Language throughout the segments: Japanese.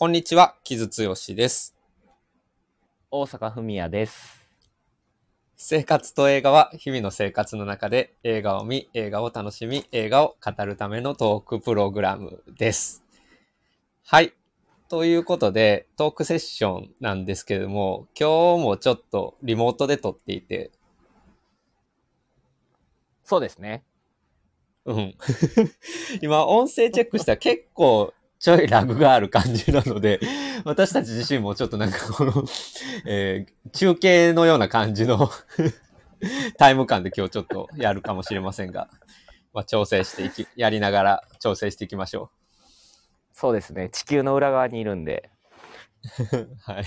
こんにちは、木津剛です。大阪文也です。生活と映画は日々の生活の中で映画を見、映画を楽しみ、映画を語るためのトークプログラムです。はい。ということで、トークセッションなんですけれども、今日もちょっとリモートで撮っていて、そうですね。うん。今、音声チェックしたら結構ちょいラグがある感じなので、私たち自身もちょっとなんかこの、えー中継のような感じの タイム感で今日ちょっとやるかもしれませんが、まあ、調整していき、やりながら調整していきましょそうですね。地球の裏側にいるんで。う。はい。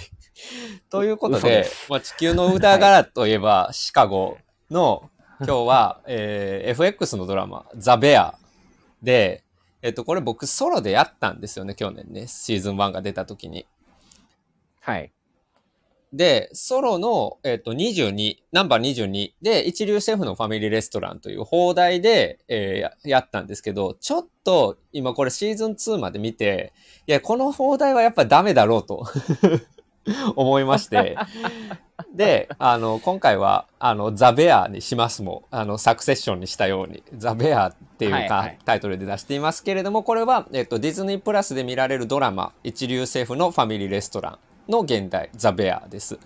ということ嘘で、ですまあ、地球の裏側といえば、シカゴの今日は、えー FX のドラマ、ザ・ベアで、えっと、これ僕ソロでやったんですよね、去年ね。シーズン1が出た時に。はい。で、ソロの、えっと、22、ナンバー22で、一流シェフのファミリーレストランという放題で、えーややったんですけど、ちょっと今これシーズン2まで見て、いや、この放題はやっぱダメだろうと 思いまして、で、あの、今回は、あの、ザ・ベアにしますも、あの、サクセッションにしたように、ザ・ベアっていうか、はいはい。タイトルで出していますけれども、これは、えっと、ディズニープラスで見られるドラマ、一流シェフのファミリーレストランの現代、ザ・ベアです。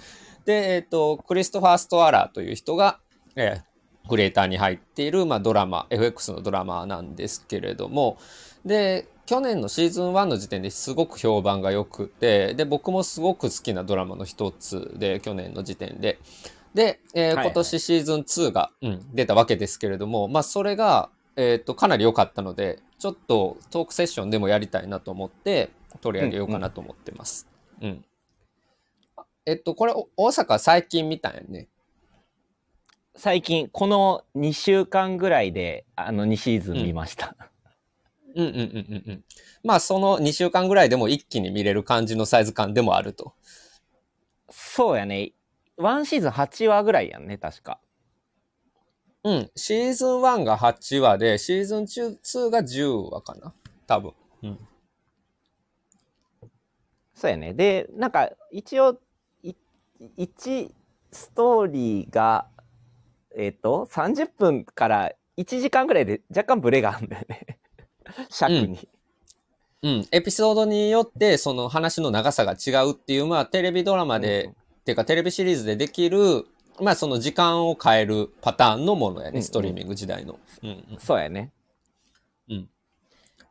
で、えっと、クリストファー・ストアラーという人が、えークリエイターに入っている、まあ、ドラマ、FX のドラマなんですけれども、で、去年のシーズン1の時点ですごく評判が良くて、で、僕もすごく好きなドラマの一つで、去年の時点で。で、えー今年シーズン2が、うん、出たわけですけれども、まあ、それが、えっ、と、かなり良かったので、ちょっとトークセッションでもやりたいなと思って、取り上げようかなと思ってます。うん、えっと、これ、お大阪最近見たんやね。最近、この2週間ぐらいで、あの2シーズン見ました。うんうんうんうんうん。まあ、その2週間ぐらいでも一気に見れる感じのサイズ感でもあると。そうやね。1シーズン8話ぐらいやんね、確か。うん。シーズン1が8話で、シーズン2が10話かな。多分。うん。そうやね。で、なんか、一応、い1ストーリーが、えっ、と、30分から1時間ぐらいで若干ブレがあるんだよね。尺に。うん。エピソードによって、その話の長さが違うっていう、まあ、テレビドラマで、っていうか、テレビシリーズでできる、まあ、その時間を変えるパターンのものやね。うんうんストリーミング時代の。うんうん。そうやね。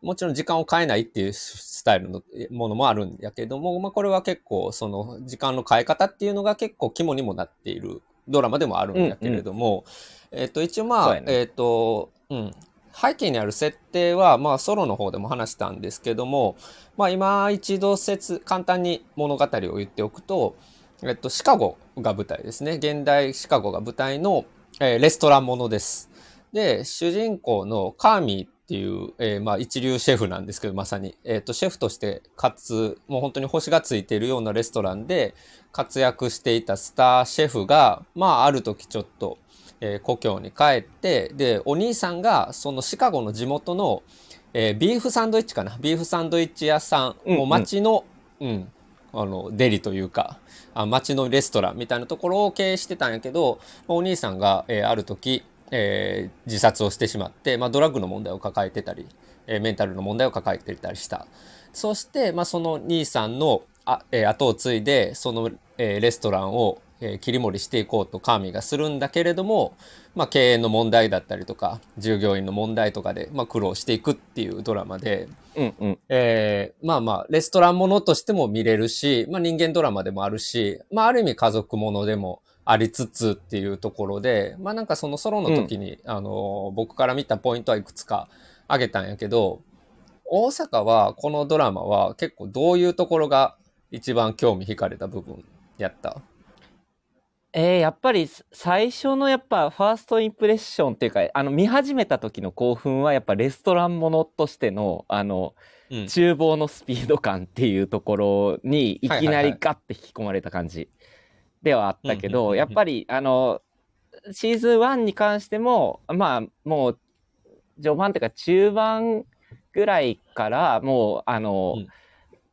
もちろん時間を変えないっていうスタイルのものもあるんやけども、まあ、これは結構その時間の変え方っていうのが結構肝にもなっているドラマでもあるんやけれども、えっ、と一応まあ、ねえっ、と、うん、背景にある設定はまあソロの方でも話したんですけども、まあ今一度説簡単に物語を言っておくと、えっと、シカゴが舞台ですね。現代シカゴが舞台の、えーレストランものです。で、主人公のカーミーっていう、えーまあ一流シェフなんですけど、まさに。えっ、と、シェフとして活、もう本当に星がついているようなレストランで活躍していたスターシェフが、まあある時ちょっと、えー故郷に帰って、で、お兄さんがそのシカゴの地元の、えービーフサンドイッチかな？ビーフサンドイッチ屋さん、うんうんもう町の、うん、あの、デリというか、あ町のレストランみたいなところを経営してたんやけど、お兄さんが、えーある時、えー自殺をしてしまって、まあ、ドラッグの問題を抱えてたり、えーメンタルの問題を抱えてたりした。そして、まあ、その兄さんのあ、えー後を継いで、その、えーレストランを、えー切り盛りしていこうとカーミーがするんだけれども、まあ、経営の問題だったりとか、従業員の問題とかで、まあ、苦労していくっていうドラマで、うんうん。えーまあまあ、レストランものとしても見れるし、まあ人間ドラマでもあるし、まあある意味家族ものでもありつつっていうところで、まあなんかそのソロの時に、あの、僕から見たポイントはいくつか挙げたんやけど、大阪はこのドラマは結構どういうところが一番興味惹かれた部分やった？えー、やっぱり最初のやっぱファーストインプレッションっていうかあの見始めた時の興奮はやっぱレストランものとしてのあのうん。厨房のスピード感っていうところにいきなりガッて引き込まれた感じ。ではあったけどやっぱりあのシーズン1に関してもまあもう序盤っていうか中盤ぐらいからもうあの、うん。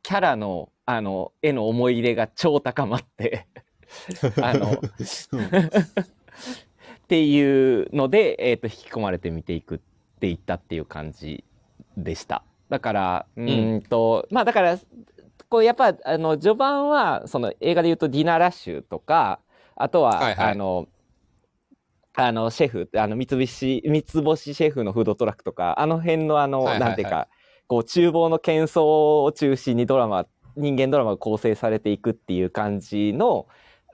キャラの、あの、絵の思い入れが超高まって、あの、っていうので、えっ、と、引き込まれて見ていくっていったっていう感じでした。だから、うーんと、まあだから、こうやっぱ、あの、序盤は、その映画で言うとディナーラッシュとか、あとは、はいはい。あの、あの、シェフ、あの、三菱、三つ星シェフのフードトラックとか、あの辺のあの、はいはいはい。なんていうか、こう、厨房の喧騒を中心にドラマ、人間ドラマが構成されていくっていう感じの、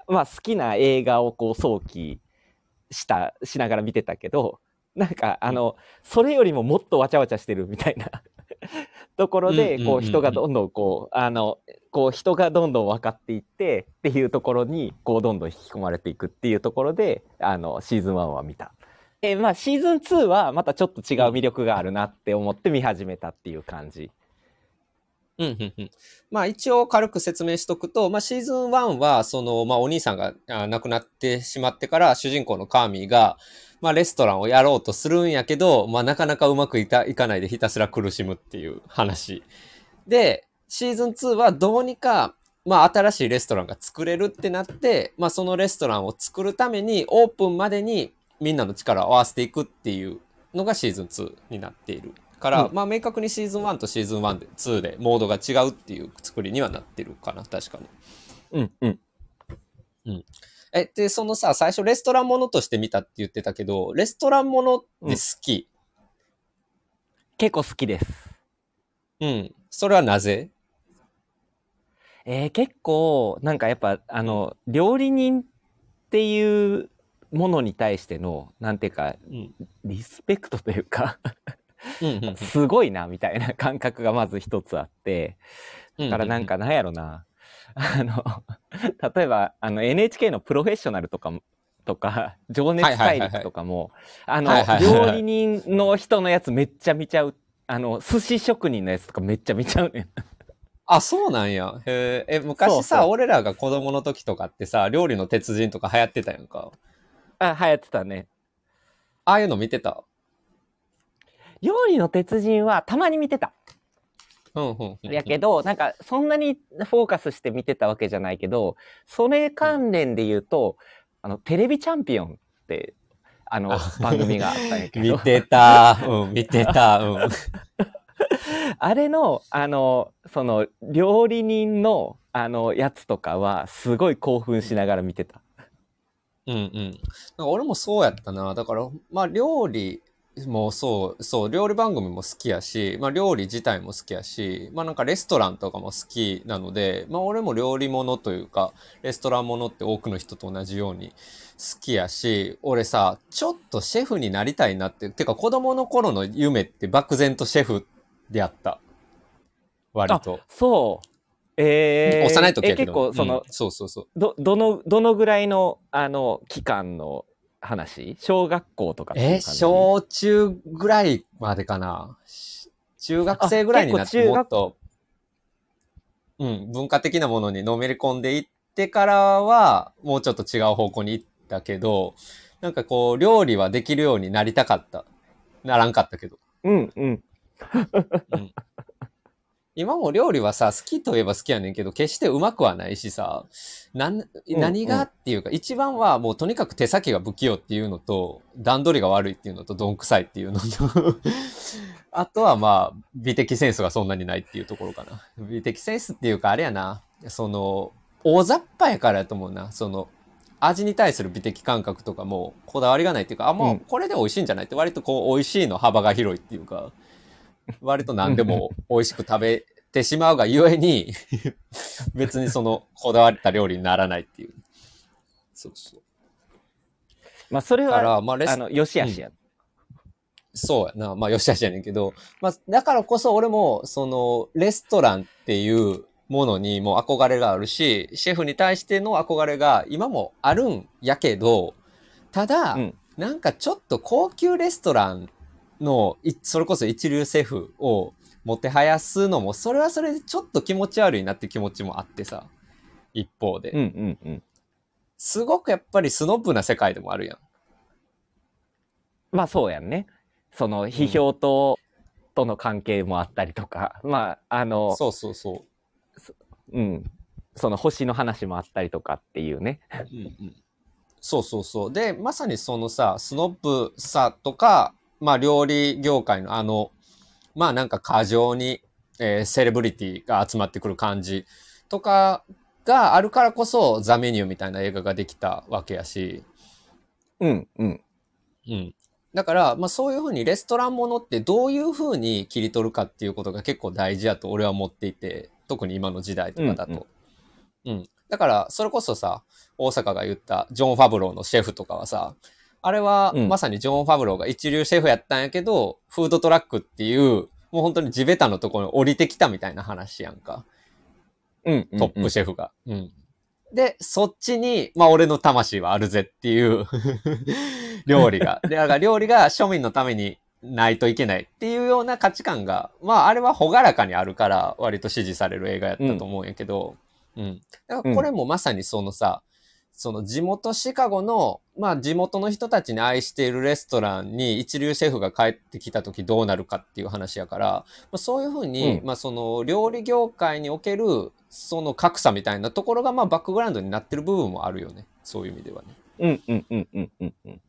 まあ好きな映画をこう想起した、しながら見てたけど、なんかあの、それよりももっとわちゃわちゃしてるみたいな ところで、こう人がどんどんこう、あの、こう人がどんどん分かっていってっていうところに、こうどんどん引き込まれていくっていうところで、あの、シーズン1は見た。で、まあシーズン2はまたちょっと違う魅力があるなって思って見始めたっていう感じ。うんうんうんまあ一応軽く説明しとくと、まあシーズン1は、その、まあお兄さんがあ亡くなってしまってから、主人公のカーミーが、まあレストランをやろうとするんやけど、まあなかなかうまくいたいかないでひたすら苦しむっていう話。で、シーズン2はどうにか、まあ新しいレストランが作れるってなって、まあそのレストランを作るためにオープンまでにみんなの力を合わせていくっていうのがシーズン2になっている。から、うんまあ明確にシーズン1とシーズン1で2でモードが違うっていう作りにはなってるかな、確かに。うんうん。え、で、そのさ、最初レストランものとして見たって言ってたけど、レストランものって好き。結構好きです。うん。それはなぜ？えー結構、なんかやっぱ、あの、料理人っていうものに対しての、なんていうか、うん。リスペクトというか、うんうんうんすごいな、みたいな感覚がまず一つあって、うん。だからなんかなんやろな、あの、例えば、あの NHK のプロフェッショナルとかも、とか、情熱大陸とかも、あの料理人の人のやつめっちゃ見ちゃう。あの、寿司職人のやつとかめっちゃ見ちゃうねん。あ、そうなんや。へえ、え、昔さ、俺らが子供の時とかってさ、料理の鉄人とか流行ってたやんか。あ、流行ってたね。ああいうの見てた？料理の鉄人はたまに見てた。うんうんうん。やけど、なんか、そんなにフォーカスして見てたわけじゃないけど、それ関連で言うと、あの、テレビチャンピオンって、あのあ、番組があったんやけど、見てた。うん、見てた。うん。あれの、あの、その、料理人の、あの、やつとかは、すごい興奮しながら見てた。うんうん。なんか俺もそうやったな。だから、まあ料理もそう、そう、料理番組も好きやし、まあ料理自体も好きやし、まあなんかレストランとかも好きなので、まあ俺も料理ものというか、レストランものって多くの人と同じように好きやし、俺さ、ちょっとシェフになりたいなって、てか子供の頃の夢って漠然とシェフであった。割と。そう。えー、幼い時やけど。え結構、その、うんそうそうそう。ど、どの、どのぐらいの、あの、期間の話？小学校とかえ、小中ぐらいまでかな？し中学生ぐらいになってもっと、うん、文化的なものにのめり込んでいってからは、もうちょっと違う方向に行ったけど、なんかこう、料理はできるようになりたかった。ならんかったけど。うん、うん。今も料理はさ、好きといえば好きやねんけど、決してうまくはないしさ、なん、ん何がっていうか、一番はもうとにかく手先が不器用っていうのと、段取りが悪いっていうのと、どんくさいっていうのと、あとはまあ、美的センスがそんなにないっていうところかな。美的センスっていうか、あれやな、その、大雑把やからやと思うな、その、味に対する美的感覚とかもこだわりがないっていうか、あ、もうん。うこれで美味しいんじゃないって割とこう美味しいの幅が広いっていうか、割と何でも美味しく食べてしまうがゆえに、別にそのこだわった料理にならないっていう。そうそう。まあ、それだから、は、まあレスあの、よしあしや。そうやな。まあ、よしあしやねんけど、まあ、だからこそ俺も、その、レストランっていうものにも憧れがあるし、シェフに対しての憧れが今もあるんやけど、ただ、うんなんかちょっと高級レストランの、いそれこそ一流シェフをもてはやすのも、それはそれでちょっと気持ち悪いなって気持ちもあってさ、一方で。うん、うん、うん。すごくやっぱりスノブな世界でもあるやん。まあ、そうやんね。その、批評と、との関係もあったりとか、まあ、あの、そうそうそう。うん。その星の話もあったりとかっていうね。うんうんそうそうそう。で、まさにそのさ、スノップさとか、まあ料理業界のあの、まあなんか過剰に、えーセレブリティが集まってくる感じとかがあるからこそ、ザ・メニューみたいな映画ができたわけやし、うん、うん。うん。だから、まあそういうふうにレストランものってどういうふうに切り取るかっていうことが結構大事やと俺は思っていて、特に今の時代とかだと。うん、だから、それこそさ、大阪が言ったジョン・ファブローのシェフとかはさ、あれはうんまさにジョン・ファブローが一流シェフやったんやけど、フードトラックっていう、もう本当に地べたのところに降りてきたみたいな話やんか。うん、うん。トップシェフが。うん。で、そっちに、まあ俺の魂はあるぜっていう 料理が。で、だから料理が庶民のためにないといけないっていうような価値観が、まああれは朗らかにあるから割と支持される映画やったと思うんやけど、うん。だからこれもまさにそのさ、その地元シカゴの、まあ地元の人たちに愛しているレストランに一流シェフが帰ってきた時どうなるかっていう話やから、まあ、そういうふうに、うんまあその料理業界におけるその格差みたいなところがまあバックグラウンドになってる部分もあるよね。そういう意味ではね。うん、うん、うん、うん、うん。うん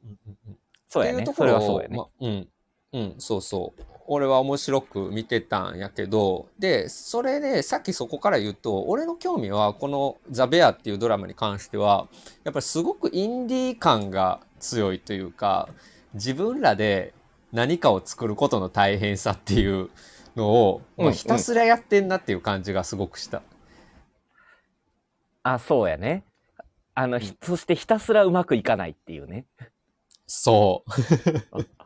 そうやねっていう。とこそはそうやね。まあうん。うん、そうそう。俺は面白く見てたんやけど、で、それで、さっきそこから言うと、俺の興味は、このザ・ベアっていうドラマに関しては、やっぱりすごくインディー感が強いというか、自分らで何かを作ることの大変さっていうのを、まあうんひたすらやってんなっていう感じがすごくした。あ、そうやね。あの、ひそしてひたすらうまくいかないっていうね。そう。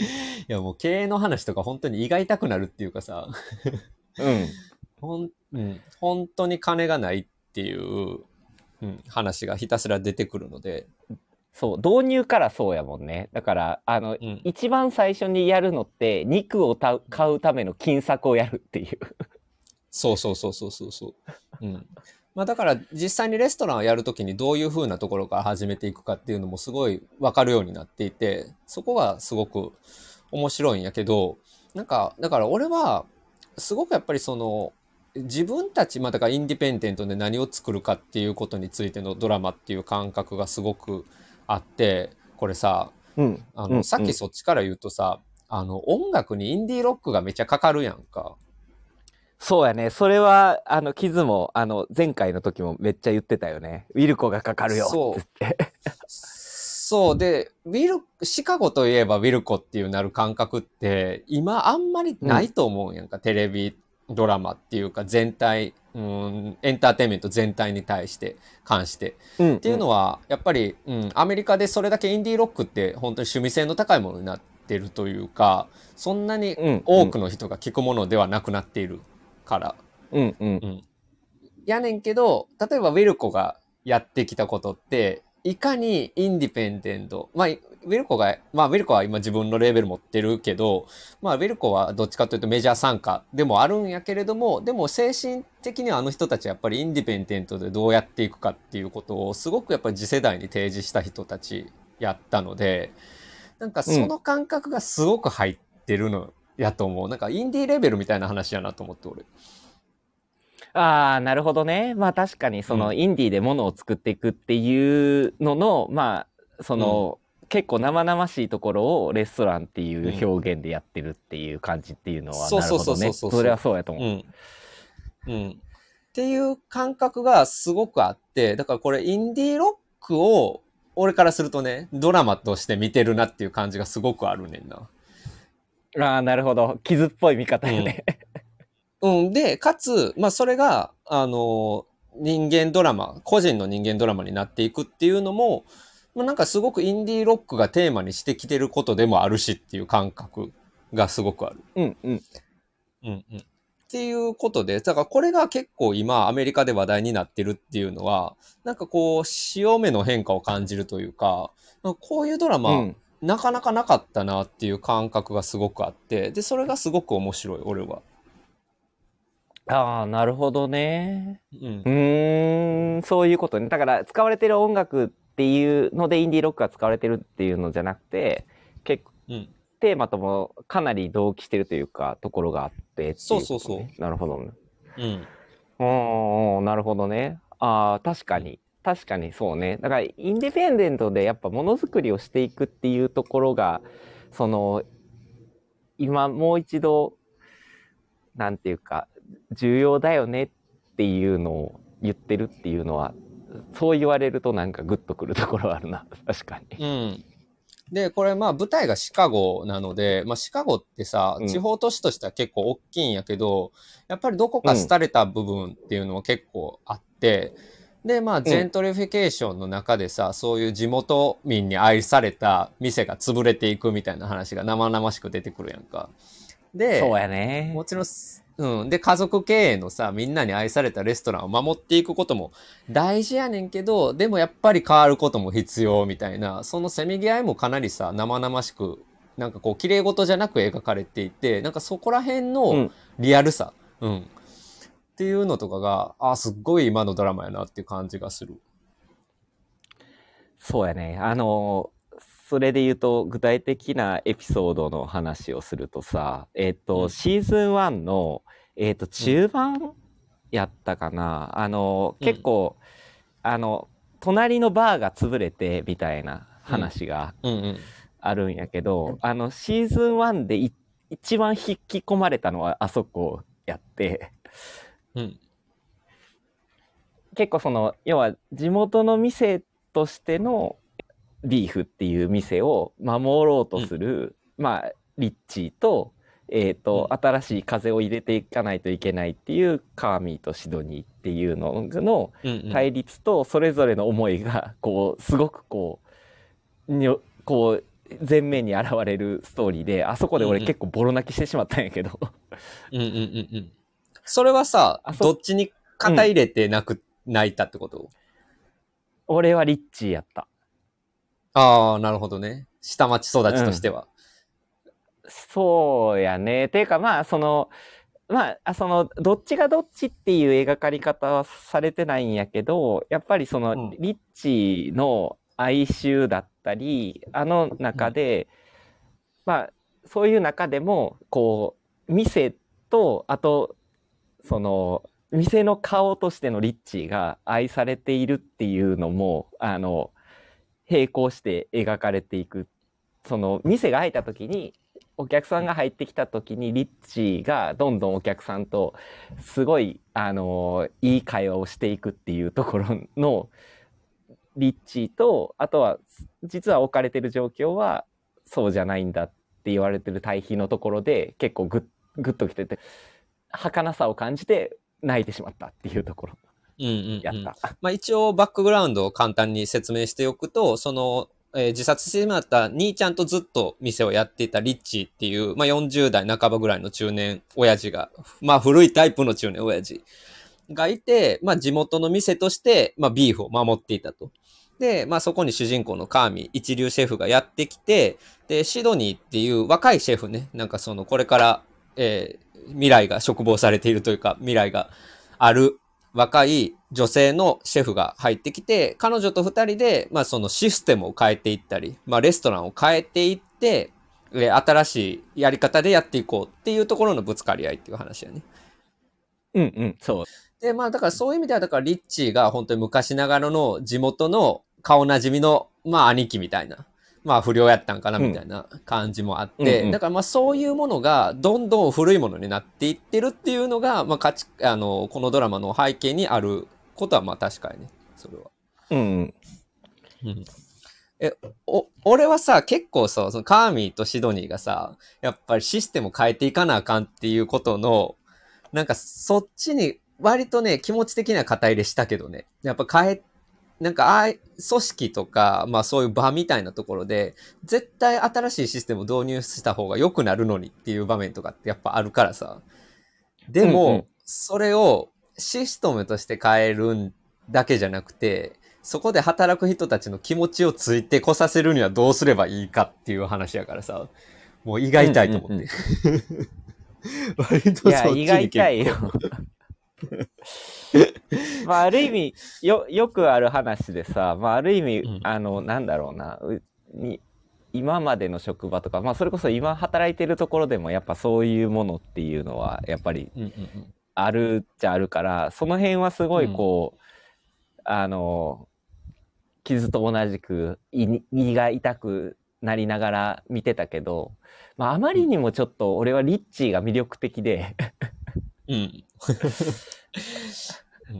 いやもう経営の話とか本当に胃が痛くなるっていうかさ、うん。ほん、うん、本当に金がないっていう、うん、話がひたすら出てくるので、そう、導入からそうやもんね。だから、あの、うん、一番最初にやるのって、肉をた買うための金策をやるっていう。そうそうそうそうそうそう。うん。まあだから実際にレストランをやるときにどういう風なところから始めていくかっていうのもすごいわかるようになっていて、そこがすごく面白いんやけど、なんか、だから俺はすごくやっぱりその自分たち、まあだからインディペンデントで何を作るかっていうことについてのドラマっていう感覚がすごくあって、これさ、うん。あの、うんさっきそっちから言うとさ、あの音楽にインディーロックがめっちゃかかるやんか。そうやね。それは、あの、キズも、あの、前回の時もめっちゃ言ってたよね。ウィルコがかかるよ。そうつって。そうで、ウィル、シカゴといえばウィルコっていうなる感覚って、今あんまりないと思うんやんか、テレビドラマっていうか全体、うん、エンターテインメント全体に対して、関して。うん。っていうのは、やっぱり、うん、アメリカでそれだけインディーロックって本当に趣味性の高いものになってるというか、そんなにうん、多くの人が聞くものではなくなっているから。うん、うん。やねんけど、例えばウィルコがやってきたことって、いかにインディペンデント、まあ、ウィルコが、まあ、ウィルコは今自分のレーベル持ってるけど、まあ、ウィルコはどっちかというとメジャー参加でもあるんやけれども、でも精神的にはあの人たちはやっぱりインディペンデントでどうやっていくかっていうことをすごくやっぱり次世代に提示した人たちやったので、なんかその感覚がすごく入ってるのやと思う。なんかインディーレベルみたいな話やなと思って俺。ああ、なるほどね。まあ確かにそのうんインディーで物を作っていくっていうのの、まあ、その、結構生々しいところをレストランっていう表現でやってるっていう感じっていうのは、なるほどね。それはそうやと思う。うん。うん。っていう感覚がすごくあって、だからこれインディーロックを、俺からするとね、ドラマとして見てるなっていう感じがすごくあるねんな。ああ、なるほど。傷っぽい見方よね。うん。で、かつ、まあそれが、あの、人間ドラマ、個人の人間ドラマになっていくっていうのも、まあなんかすごくインディーロックがテーマにしてきてることでもあるしっていう感覚がすごくある。うんうん。うんうん。っていうことで、だからこれが結構今アメリカで話題になってるっていうのは、なんかこう、潮目の変化を感じるというかこういうドラマ、うんなかなかなかったなっていう感覚がすごくあって、で、それがすごく面白い、俺は。ああ、なるほどね。うんう。ーん、そういうことね。だから、使われてる音楽っていうので、インディーロックが使われてるっていうのじゃなくて、結構、うん。テーマともかなり同期してるというか、ところがあってね、そうそうそうなるほどね。うん。うん、なるほどね。ああ、確かに。確かにそうね。だから、インディペンデントでやっぱものづくりをしていくっていうところが、その、今もう一度、なんていうか、重要だよねっていうのを言ってるっていうのは、そう言われるとなんかグッとくるところあるな。確かに。うん。で、これまあ舞台がシカゴなので、まあシカゴってさう、ん地方都市としては結構大きいんやけど、やっぱりどこか廃れた部分っていうのは結構あって、で、まあジェントリフィケーションの中でさ、そういう地元民に愛された店が潰れていくみたいな話が生々しく出てくるやんか。で、そうやね。もちろんす、うん。で、家族経営のさ、みんなに愛されたレストランを守っていくことも大事やねんけど、でもやっぱり変わることも必要みたいな、そのせめぎ合いもかなりさ、生々しく、なんかこう、綺麗事じゃなく描かれていて、なんかそこら辺うのん。リアルさ、うん。っていうのとかが、あ、すっごい今のドラマやなっていう感じがする。そうやね。あの、それで言うと、具体的なエピソードの話をするとさ、えっ、と、うんシーズン1の、えっ、と、中盤やったかな。あの、うん結構、あの、隣のバーが潰れて、みたいな話がうんうん。あるんやけど、あの、シーズン1でい一番引き込まれたのはあそこやって、うん。結構その要は地元の店としてのビーフっていう店を守ろうとする、まあリッチーと,、えーと新しい風を入れていかないといけないっていうカーミーとシドニーっていうののうんうん。対立とそれぞれの思いがこうすごくこうにょこう前面に現れるストーリーであそこでうんうん俺結構ボロ泣きしてしまったんやけど、うんうんうんうん。それはさどっちに肩入れて泣く、泣いたってこと？俺はリッチーやった。ああ、なるほどね。下町育ちとしては。そうやね。ていうかまあそのまああそのどっちがどっちっていう描かれ方はされてないんやけどやっぱりその、うんリッチの哀愁だったりあの中で、まあそういう中でもこう店とあとその店の顔としてのリッチーが愛されているっていうのもあの並行して描かれていく。その店が開いた時にお客さんが入ってきた時にリッチーがどんどんお客さんとすごいあのいい会話をしていくっていうところのリッチーとあとは実は置かれてる状況はそうじゃないんだって言われてる対比のところで結構グッグッときてて。儚さを感じて泣いてしまったっていうところうんうん、うん。やった。まあ一応バックグラウンドを簡単に説明しておくと、その、えー自殺してしまった兄ちゃんとずっと店をやっていたリッチーっていう、まあ40代半ばぐらいの中年親父が、まあ古いタイプの中年親父がいて、まあ地元の店として、まあビーフを守っていたと。で、まあそこに主人公のカーミー、一流シェフがやってきて、で、シドニーっていう若いシェフね、なんかそのこれから、えー未来が嘱望されているというか、未来がある若い女性のシェフが入ってきて、彼女と二人で、まあそのシステムを変えていったり、まあレストランを変えていって、えー新しいやり方でやっていこうっていうところのぶつかり合いっていう話やね。うんうん。そう。で、まあだからそういう意味では、だからリッチーが本当に昔ながらの地元の顔なじみの、まあ兄貴みたいな、まあ不良やったんかなみたいな感じもあって、うんうんだからまあそういうものがどんどん古いものになっていってるっていうのが、まあ価値、あの、このドラマの背景にあることはまあ確かにね、それは。うんうんうんえ、お、俺はさ、結構さ、そのカーミーとシドニーがさ、やっぱりシステムを変えていかなあかんっていうことの、なんかそっちに割とね、気持ち的な肩入れしたけどね。やっぱ変え、なんかああい、組織とか、まあそういう場みたいなところで、絶対新しいシステムを導入した方が良くなるのにっていう場面とかってやっぱあるからさ。でも、うんうんそれをシステムとして変えるんだけじゃなくて、そこで働く人たちの気持ちをついてこさせるにはどうすればいいかっていう話やからさ、もう胃が痛いと思って。割といや、そっちに胃が痛い結構よ。まあ、ある意味、よ、よくある話でさ、まあ、ある意味、うん。あの、なんだろうな、うに、今までの職場とか、まあ、それこそ今働いてるところでも、やっぱそういうものっていうのは、やっぱりうんうんうん。あるっちゃあるから、その辺はすごいこう、あの、傷と同じく胃胃が痛くなりながら見てたけど、まああまりにもちょっと俺はリッチーが魅力的で、うん。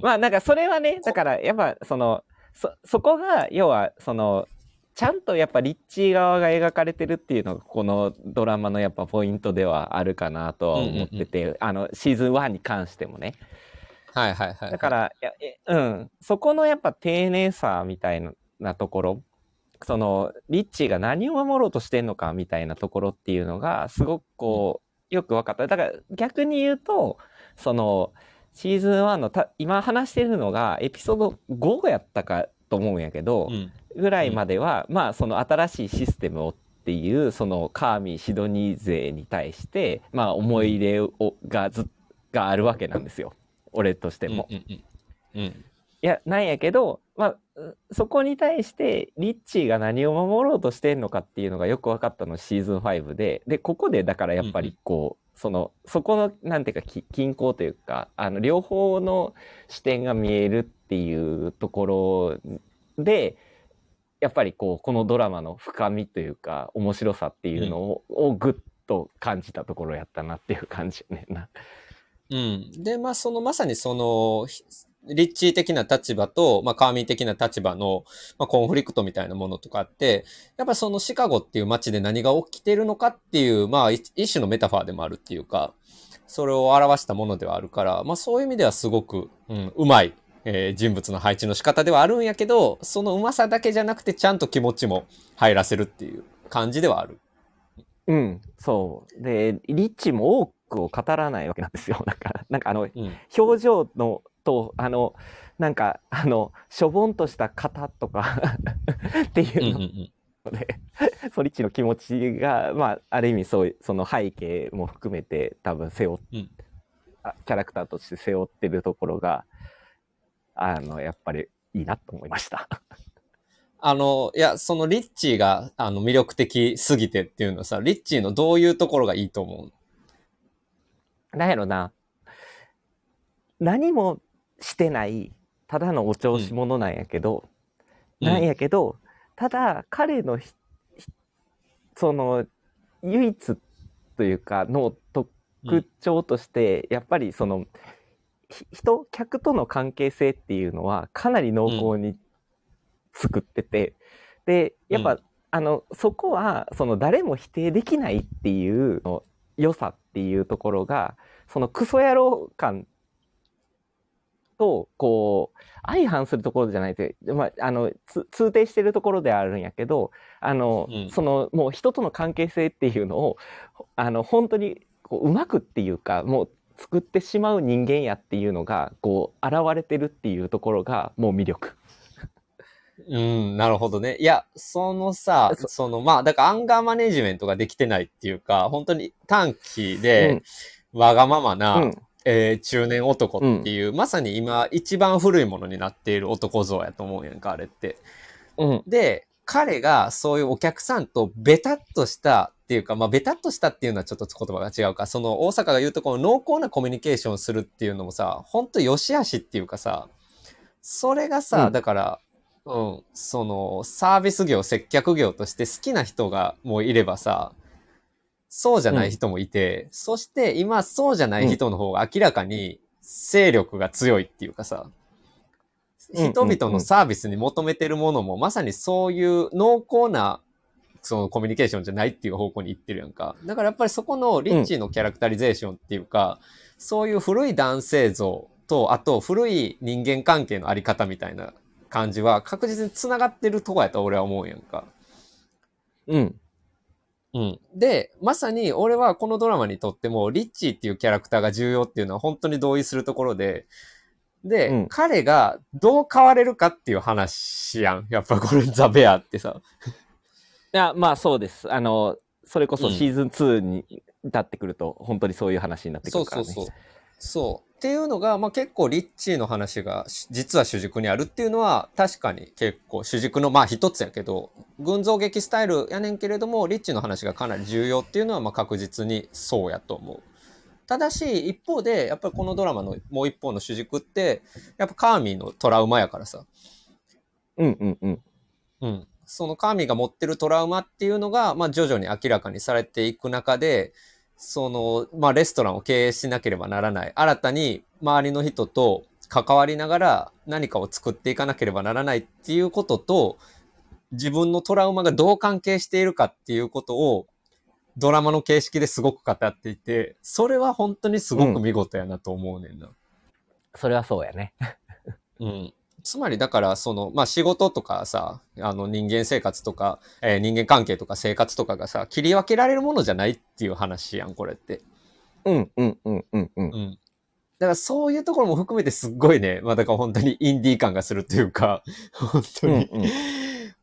まあなんかそれはね、だからやっぱその、そ、そこが要はその、ちゃんとやっぱリッチー側が描かれてるっていうのがこのドラマのやっぱポイントではあるかなとは思ってて、あのシーズン1に関してもね。はいはいはい。だから、いやえうん、そこのやっぱ丁寧さみたいなところ、そのリッチーが何を守ろうとしてんのかみたいなところっていうのがすごくこう、よく分かった。だから逆に言うと、そのシーズン1のた今話してるのがエピソード5やったかと思うんやけど、うん。ぐらいまでは、まあその新しいシステムをっていうそのカーミー・シドニー勢に対してまあ思い入れをがずがあるわけなんですよ俺としても。うんうんうん。うん。いやなんやけど、まあ、うそこに対してリッチーが何を守ろうとしてんのかっていうのがよく分かったのシーズン5ででここでだからやっぱりこう、そのそこのなんていうかき均衡というかあの両方の視点が見えるっていうところでやっぱりこうこのドラマの深みというか面白さっていうのを,、をぐっと感じたところやったなっていう感じやねんな。うん。で、まあ、その、まさにその、ひリッチー的な立場と、まあ、カーミー的な立場の、まあ、コンフリクトみたいなものとかあって、やっぱりそのシカゴっていう街で何が起きてるのかっていう、まあ、一一種のメタファーでもあるっていうか、それを表したものではあるから、まあ、そういう意味ではすごく、うん、うまい、えー人物の配置の仕方ではあるんやけど、そのうまさだけじゃなくて、ちゃんと気持ちも入らせるっていう感じではある。うん、そう。で、リッチも多くを語らないわけなんですよ。なんか、なんかあの、うん。表情のと、あの、なんか、あの、しょぼんとした型とか ってうんいううんうんので、そうリッチの気持ちが、まあ、ある意味そうその背景も含めて多分背負っ、うんあキャラクターとして背負ってるところが、あの、やっぱりいいなと思いました。あの、いや、そのリッチーが、あの、魅力的すぎてっていうのはさ、リッチーのどういうところがいいと思うなんやろな。何もしてない、ただのお調子者なんやけど、なんやけど、ただ彼のその唯一というかの特徴として、やっぱりそのひ人客との関係性っていうのはかなり濃厚に作ってて、でやっぱ、うん。あのそこはその誰も否定できないっていうの良さっていうところがそのクソ野郎感とこう相反するところじゃないとまあ、あのつ通底してるところではあるんやけどあの、うんそのもう人との関係性っていうのをあの本当にこううまくっていうかもう作ってしまう人間やっていうのがこう現れてるっていうところがもう魅力。うん、なるほどね。いや、そのさ、そその、まあ、だからアンガーマネジメントができてないっていうか、本当に短期で、わがままな、うんえー中年男っていう、まさに今一番古いものになっている男像やと思うやんか、あれって。うん。で、彼がそういうお客さんとベタっとしたっていうか、まあ、ベタっとしたっていうのはちょっと言葉が違うか、その大阪が言うとこの濃厚なコミュニケーションするっていうのもさ、ほんと良し悪しっていうかさ、それがさ、うん。だから、うん、そのサービス業、接客業として好きな人がもういればさ、そうじゃない人もいて、そして今そうじゃない人の方が明らかに勢力が強いっていうかさ、うん。人々のサービスに求めてるものもまさにそういう濃厚なそのコミュニケーションじゃないっていう方向に行ってるやんか。だからやっぱりそこのリッチーのキャラクタリゼーションっていうか、そういう古い男性像と、あと古い人間関係のあり方みたいな感じは確実に繋がってるとこやと俺は思うやんか。うんうん。で、まさに俺はこのドラマにとっても、リッチーっていうキャラクターが重要っていうのは本当に同意するところで、で、うん彼がどう変われるかっていう話やん。やっぱこれザ・ベアってさ。いやまあそうですあのそれこそうんシーズン2に至ってくると本当にそういう話になってくるからね。そうそう。そう。っていうのが、まあ、結構リッチーの話がし実は主軸にあるっていうのは確かに結構主軸のまあ一つやけど群像劇スタイルやねんけれどもリッチーの話がかなり重要っていうのはまあ確実にそうやと思う。ただし、一方で、やっぱりこのドラマのもう一方の主軸って、やっぱカーミーのトラウマやからさ。うんうんうん。うん。そのカーミーが持ってるトラウマっていうのが、まあ徐々に明らかにされていく中で、その、まあレストランを経営しなければならない。新たに周りの人と関わりながら何かを作っていかなければならないっていうことと、自分のトラウマがどう関係しているかっていうことを、ドラマの形式ですごく語っていて、それは本当にすごく見事やなと思うねんな。それはそうやね。うん。つまりだから、その、まあ仕事とかさ、あの人間生活とか、えー人間関係とか生活とかがさ、切り分けられるものじゃないっていう話やん、これって。うんうんうんうんうん。うん。だからそういうところも含めてすっごいね、まあだから本当にインディー感がするというか、本当に。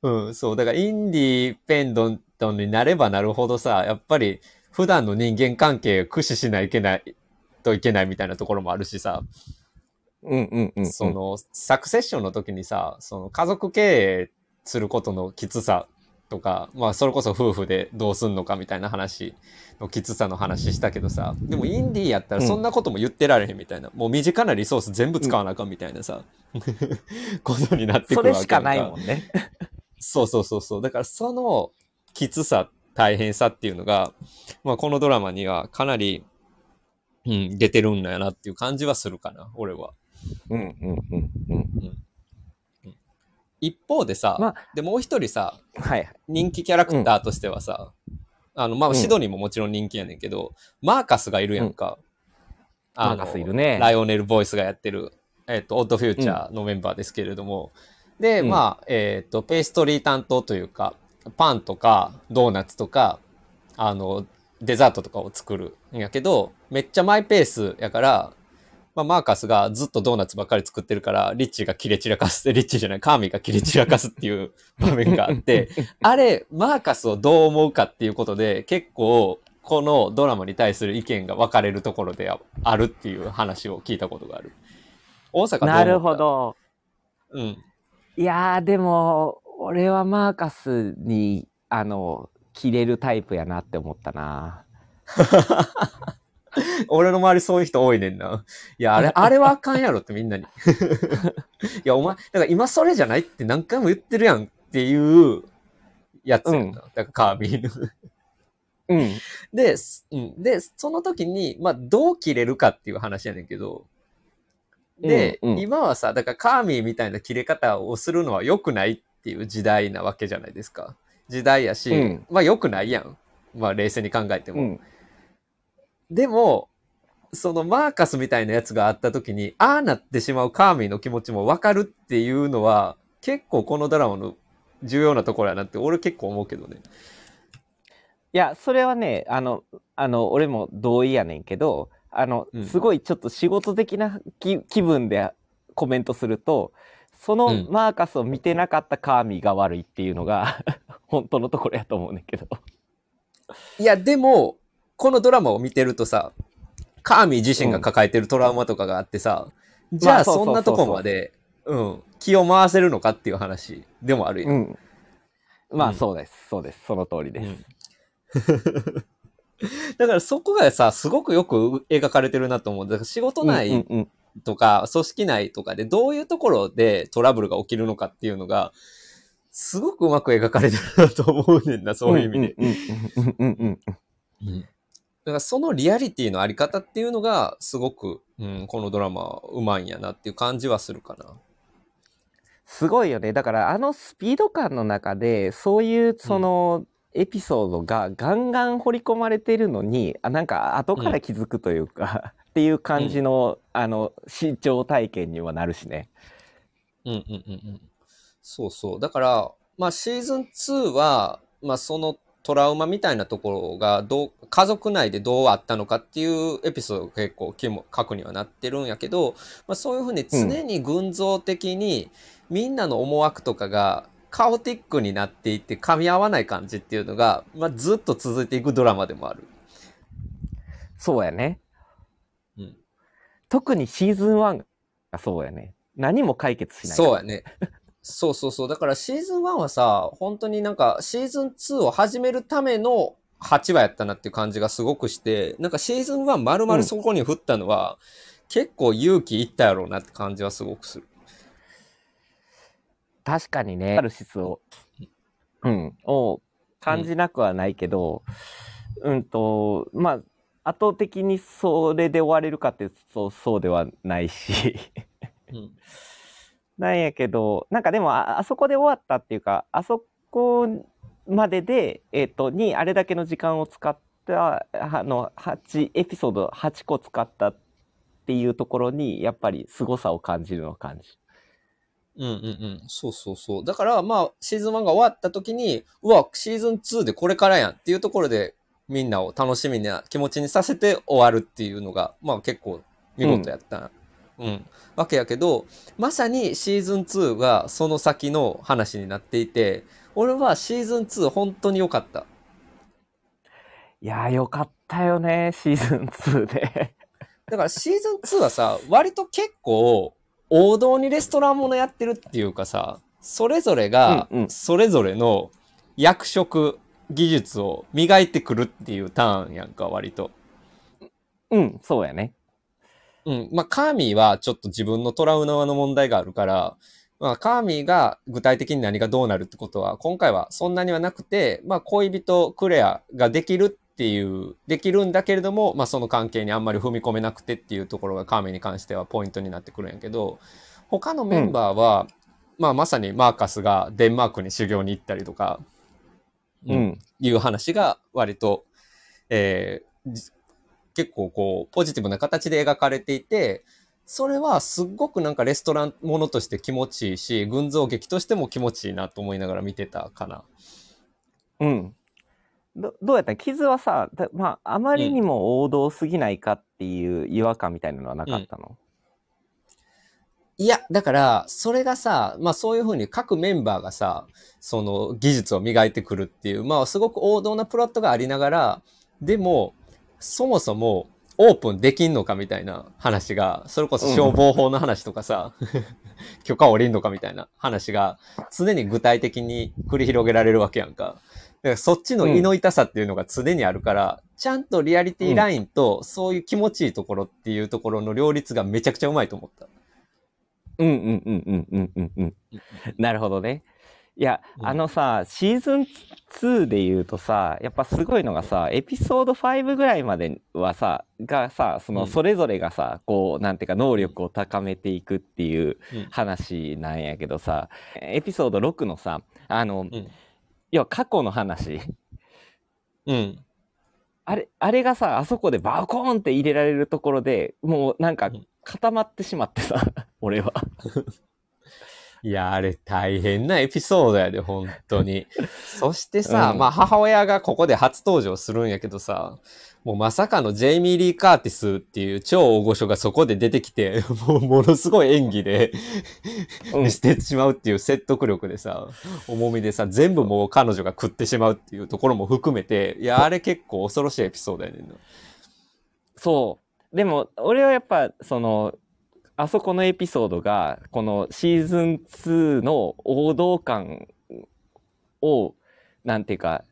うん、そう。だからインディペンドントになればなるほどさ、やっぱり普段の人間関係を駆使しないといけないといけないみたいなところもあるしさ、うんうんうん。そ、の、サクセッションの時にさ、その家族経営することのきつさとか、まあそれこそ夫婦でどうすんのかみたいな話のきつさの話したけどさ、でもインディーやったらそんなことも言ってられへんみたいな、もう身近なリソース全部使わなあかんみたいなさ、ことになってくそるわけやんれしかないもんね。そうそうそうそう。だからそのきつさ、大変さっていうのが、まあこのドラマにはかなり、うん、出てるんだよなっていう感じはするかな、俺は。うんうんうんうん。一方でさ、まあで、もう一人さ、はい。人気キャラクターとしてはさ、あの、まあ、うん。シドニーももちろん人気やねんけど、マーカスがいるやんか。あのマーカスいるね。ライオネル・ボイスがやってる、えっ、と、オッドフューチャーのメンバーですけれども、で、うん。まあ、えっ、と、ペーストリー担当というか、パンとかドーナツとか、あの、デザートとかを作るんやけど、めっちゃマイペースやから、まあ、マーカスがずっとドーナツばっかり作ってるから、リッチが切れ散らかす、リッチじゃない、カーミーが切れ散らかすっていう場面があって、あれ、マーカスをどう思うかっていうことで、結構、このドラマに対する意見が分かれるところでああるっていう話を聞いたことがある。大阪なるほ。ど。うん。いやー、でも、俺はマーカスに、あの、切れるタイプやなって思ったな。俺の周りそういう人多いねんな。いや、あれ、あれはあかんやろってみんなに。いや、お前、だから今それじゃないって何回も言ってるやんっていうやつやんな。だからカービィの。うん。で、すうん、で、その時に、まあ、どう切れるかっていう話やねんけど、で、うんうん今はさ、だからカーミーみたいな切れ方をするのは良くないっていう時代なわけじゃないですか。時代やし、うんまあ良くないやん。まあ冷静に考えても。うん。でも、そのマーカスみたいなやつがあった時に、ああなってしまうカーミーの気持ちもわかるっていうのは、結構このドラマの重要なところやなって俺結構思うけどね。いや、それはね、あの、あの、俺も同意やねんけど、あの、うんすごいちょっと仕事的な気気分でコメントすると、そのうんマーカスを見てなかったカーミーが悪いっていうのが、本当のところやと思うねんけど。いや、でも、このドラマを見てるとさ、カーミー自身が抱えてるトラウマとかがあってさ、じゃあまあそんそなとこまで、うん、気を回せるのかっていう話でもあるよ。うん。まあ、うんそうです。そうです。その通りです。うん だからそこがさ、すごくよく描かれてるなと思う。だから仕事うん内うんうんとか、組織内とかでどういうところでトラブルが起きるのかっていうのが、すごくうまく描かれてるなと思うねんな、そういう意味で。だからそのリアリティのあり方っていうのが、すごく、うん、このドラマうまいんやなっていう感じはするかな。すごいよね。だからあのスピード感の中で、そういうそのエピソードがガンガン掘り込まれてるのに、あなんか後から気づくというか、っていう感じの、あの、視聴体験にはなるしね。うんうんうんうん。そうそう。だから、まあシーズン2は、まあそのトラウマみたいなところがどう、家族内でどうあったのかっていうエピソードが結構肝核にはなってるんやけど、まあそういうふうに常に群像的にみんなの思惑とかがカオティックになっていって噛み合わない感じっていうのが、まあずっと続いていくドラマでもある。そうやね。うん特にシーズン1がそうやね。何も解決しない。そうやね。そうそうそう。だからシーズン1はさ、本当になんかシーズン2を始めるための8話やったなっていう感じがすごくして、なんかシーズン1丸々そこに振ったのは、結構勇気いったやろうなって感じはすごくする。確かにね、カタルシスを、うん、を感じなくはないけど、うん、と、まあ、圧倒的にそれで終われるかっていうと、そうではないし、うん。なんやけど、なんかでもあ、あそこで終わったっていうか、あそこまでで、えっ、と、にあれだけの時間を使った、あの、8、エピソード8個使ったっていうところに、やっぱり凄さを感じるの感じ。うんうんうん。そうそうそう。だから、まあ、シーズン1が終わった時に、うわ、シーズン2でこれからやんっていうところで、みんなを楽しみな気持ちにさせて終わるっていうのが、まあ結構見事やった。うん。わけやけど、まさにシーズン2がその先の話になっていて、俺はシーズン2本当に良かった。いやー、よかったよね、シーズン2で。だからシーズン2はさ、割と結構王道にレストランものやってるっていうかさ、それぞれがそれぞれの役職、技術を磨いてくるっていうターンやんか、割と。うん、そうやね。うん。まあ、カーミーはちょっと自分のトラウマの問題があるから、まあ、カーミーが具体的に何がどうなるってことは、今回はそんなにはなくて、まあ、恋人クレアができるっていう、できるんだけれども、まあ、その関係にあんまり踏み込めなくてっていうところがカーミーに関してはポイントになってくるんやけど、他のメンバーは、まあ、まさにマーカスがデンマークに修行に行ったりとか、うん。いう話が割と、えーじ結構こう、ポジティブな形で描かれていて、それはすっごくなんかレストランものとして気持ちいいし、群像劇としても気持ちいいなと思いながら見てたかな。うん。どどうやったん？傷はさ、だまあ、あまりにも王道すぎないかっていう違和感みたいなのはなかったの、いや、だから、それがさ、まあそういうふうに各メンバーがさ、その技術を磨いてくるっていう、まあすごく王道なプロットがありながら、でも、そもそもオープンできんのかみたいな話が、それこそ消防法の話とかさ、許可下りんのかみたいな話が、常に具体的に繰り広げられるわけやんか。だからそっちの胃の痛さっていうのが常にあるから、ちゃんとリアリティラインと、そういう気持ちいいところっていうところの両立がめちゃくちゃうまいと思った。うんうんうんうんうんうんうん。なるほどね。いや、うんあのさ、シーズン2で言うとさ、やっぱすごいのがさ、エピソード5ぐらいまではさ、がさ、その、うんそれぞれがさ、こう、なんていうか、能力を高めていくっていううん話なんやけどさ、エピソード6のさ、あの、ん要は過去の話。うん。あれ、あれがさ、あそこでバコーンって入れられるところでもうなんかうん固まってしまってさ、俺は。いや、あれ大変なエピソードやで、本当に。そしてさ、うんまあ母親がここで初登場するんやけどさ、もうまさかのジェイミー・リー・カーティスっていう超大御所がそこで出てきて、もうものすごい演技で、うんしてしまうっていう説得力でさ、重みでさ、全部もう彼女が食ってしまうっていうところも含めて、いや、あれ結構恐ろしいエピソードやねんな。そう。でも、俺はやっぱ、その、あそこのエピソードが、このシーズン2の王道感を、なんていうか、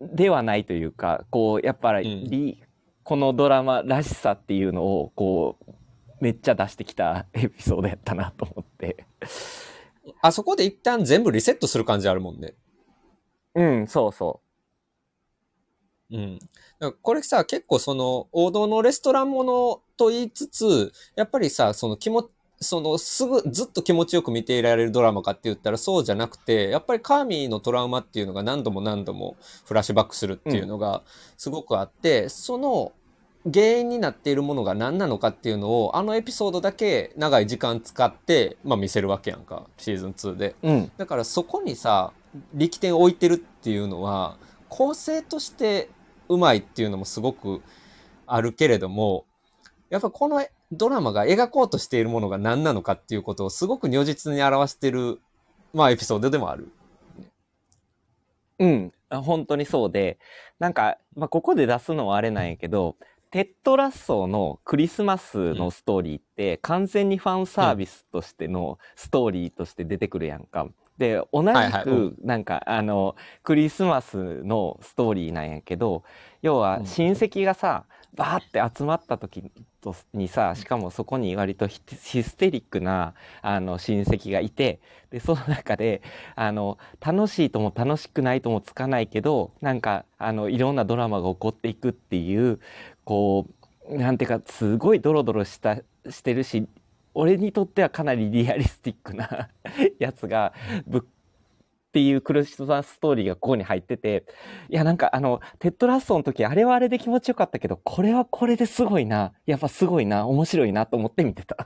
ではないというか、こう、やっぱり、このドラマらしさっていうのを、こう、めっちゃ出してきたエピソードやったなと思って。あそこで一旦全部リセットする感じあるもんね。うん、そうそうん。これさ、結構その王道のレストランものと言いつつ、やっぱりさ、その気持そのすぐずっと気持ちよく見ていられるドラマかって言ったらそうじゃなくて、やっぱりカーミーのトラウマっていうのが何度も何度もフラッシュバックするっていうのがすごくあって、その原因になっているものが何なのかっていうのをあのエピソードだけ長い時間使って、まあ、見せるわけやんか、シーズン2で。う。うん。だからそこにさ力点を置いてるっていうのは構成としてうまいっていうのもすごくあるけれどもやっぱこのドラマが描こうとしているものが何なのかっていうことをすごく如実に表してる、まあ、エピソードでもある。うん。あ本当にそうで、なんか、まあ、ここで出すのはあれなんやけど、テッドラッソーのクリスマスのストーリーって完全にファンサービスとしてのストーリーとして出てくるやんか。で、同じはいはいうん。く、なんか、あの、クリスマスのストーリーなんやけど、要はうん。親戚がさ、バーって集まった時とにさ、しかもそこに割とヒヒステリックな、あの、親戚がいて、で、その中で、あの、楽しいとも楽しくないともつかないけど、なんか、あの、いろんなドラマが起こっていくっていう、こう、なんていうか、すごいドロドロした、してるし、俺にとってはかなりリアリスティックな やつがぶっっていうクリスマスストーリーがここに入ってていやなんかあのテッドラッソの時あれはあれで気持ちよかったけどこれはこれですごいな。やっぱすごいな。面白いなと思って見てた。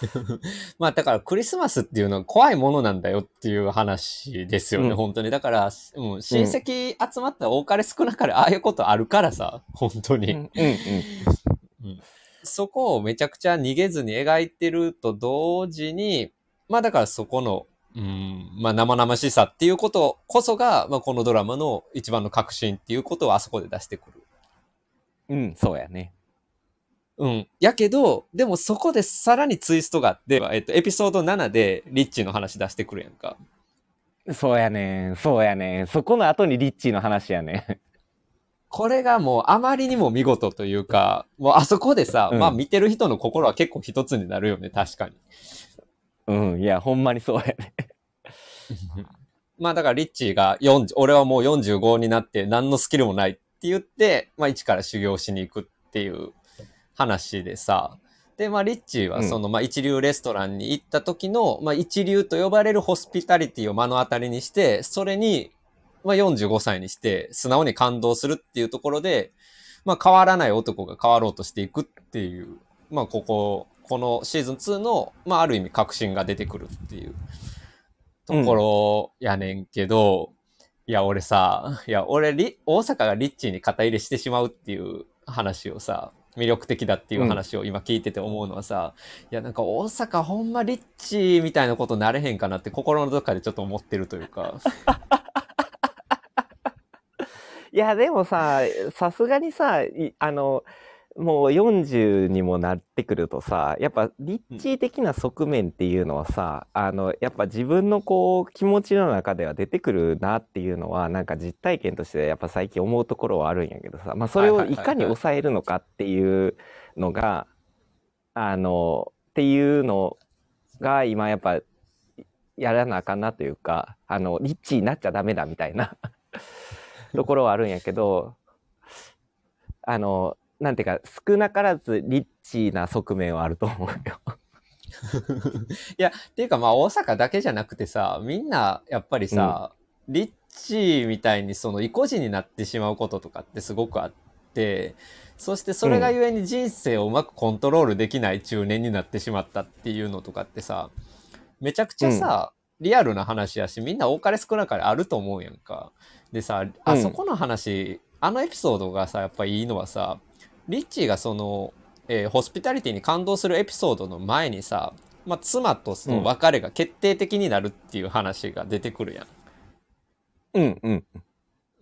まあだからクリスマスっていうのは怖いものなんだよっていう話ですよね、うん。本当に。だから、うん、親戚集まったら多かれ少なかれああいうことあるからさ、本当に。うんうん。うんそこをめちゃくちゃ逃げずに描いてると同時に、まあだからそこの、うん、まあ生々しさっていうことこそが、まあこのドラマの一番の革新っていうことをあそこで出してくる。うんそうやねうん。やけど、でもそこでさらにツイストがあって、えっと、エピソード7でリッチーの話出してくるやんか。そうやねんそうやねんそこの後にリッチーの話やねこれがもうあまりにも見事というか、もうあそこでさ、うん。まあ見てる人の心は結構一つになるよね、確かに。うんいやほんまにそうやね。まあだからリッチーが40、俺はもう45になって何のスキルもないって言って、まあ一から修行しに行くっていう話でさ、で、まあリッチーはその、まあ一流レストランに行った時の、まあ一流と呼ばれるホスピタリティを目の当たりにして、それに、まあ45歳にして素直に感動するっていうところで、まあ変わらない男が変わろうとしていくっていう、まあここ、このシーズン2の、まあある意味革新が出てくるっていうところやねんけど、いや俺さ、いや俺リ、大阪がリッチーに肩入れしてしまうっていう話をさ、魅力的だっていう話を今聞いてて思うのはさ、いやなんか大阪ほんまリッチーみたいなことなれへんかなって心のどっかでちょっと思ってるというか。いやでもささすがにさいあのもう40にもなってくるとさやっぱリッチー的な側面っていうのはさ、あのやっぱ自分のこう気持ちの中では出てくるなっていうのはなんか実体験としてやっぱ最近思うところはあるんやけどさ、まあ、それをいかに抑えるのかっていうのがあのっていうのが今やっぱやらなあかんなというかあのリッチーになっちゃダメだみたいな ところはあるんやけどあのなんていうか少なからずリッチーな側面はあると思うよ。いや、っていうかまあ大阪だけじゃなくてさ、みんなやっぱりさ、リッチーみたいにその意固地になってしまうこととかってすごくあって、そしてそれがゆえに人生をうまくコントロールできない中年になってしまったっていうのとかってさ、めちゃくちゃさ、リアルな話やし、みんな多かれ少なかれあると思うやんか。でさ、あそこの話、あのエピソードがさ、やっぱいいのはさ、リッチーがその、えーホスピタリティに感動するエピソードの前にさ、まあ、妻とその別れが決定的になるっていう話が出てくるやん。うんうん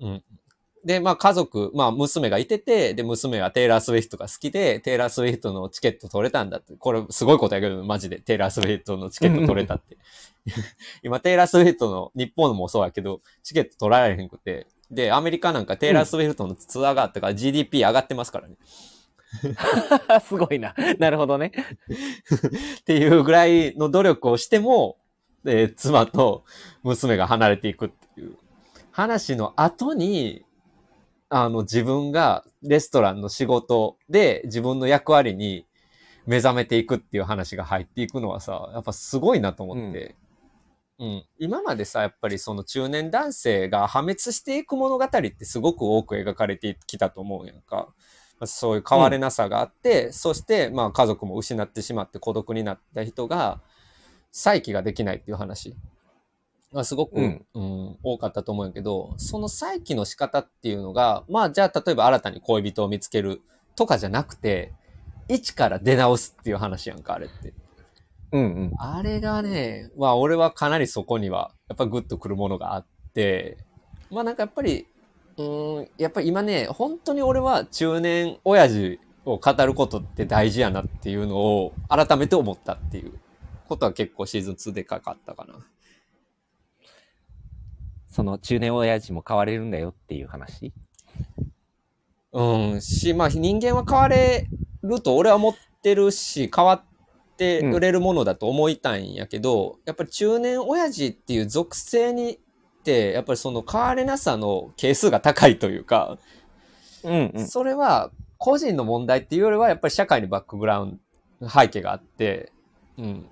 うん。で、まあ家族、まあ娘がいてて、で、娘はテイラー・スウィフトが好きで、テイラー・スウィフトのチケット取れたんだって。これすごいことやけど、マジで。テイラー・スウィフトのチケット取れたって。今、テイラー・スウィフトの、日本もそうやけど、チケット取られへんくて。で、アメリカなんかテイラー・スウィフトのツアーがあったから GDP 上がってますからね。すごいな。なるほどね。っていうぐらいの努力をしても、えー妻と娘が離れていくっていう話の後に、あの自分がレストランの仕事で自分の役割に目覚めていくっていう話が入っていくのはさ、やっぱすごいなと思って。うん。今までさ、やっぱりその中年男性が破滅していく物語ってすごく多く描かれてきたと思うやんか。そういう変われなさがあって、そして、まあ家族も失ってしまって孤独になった人が、再起ができないっていう話がすごく、うんうん多かったと思うんやけど、その再起の仕方っていうのが、まあじゃあ例えば新たに恋人を見つけるとかじゃなくて、一から出直すっていう話やんか、あれって。うんうん。あれがね、まあ俺はかなりそこにはやっぱグッとくるものがあって、まあなんかやっぱり、うーん、やっぱり今ね、本当に俺は中年親父を語ることって大事やなっていうのを改めて思ったっていうことは結構シーズン2でかかったかな。その中年親父も変われるんだよっていう話？うん、し、まあ人間は変われると俺は思ってるし、変わって売れるものだと思いたいんやけど、やっぱり中年親父っていう属性にって、やっぱりその変われなさの係数が高いというか、うんうん。それは個人の問題っていうよりはやっぱり社会にバックグラウンド、背景があって、うん。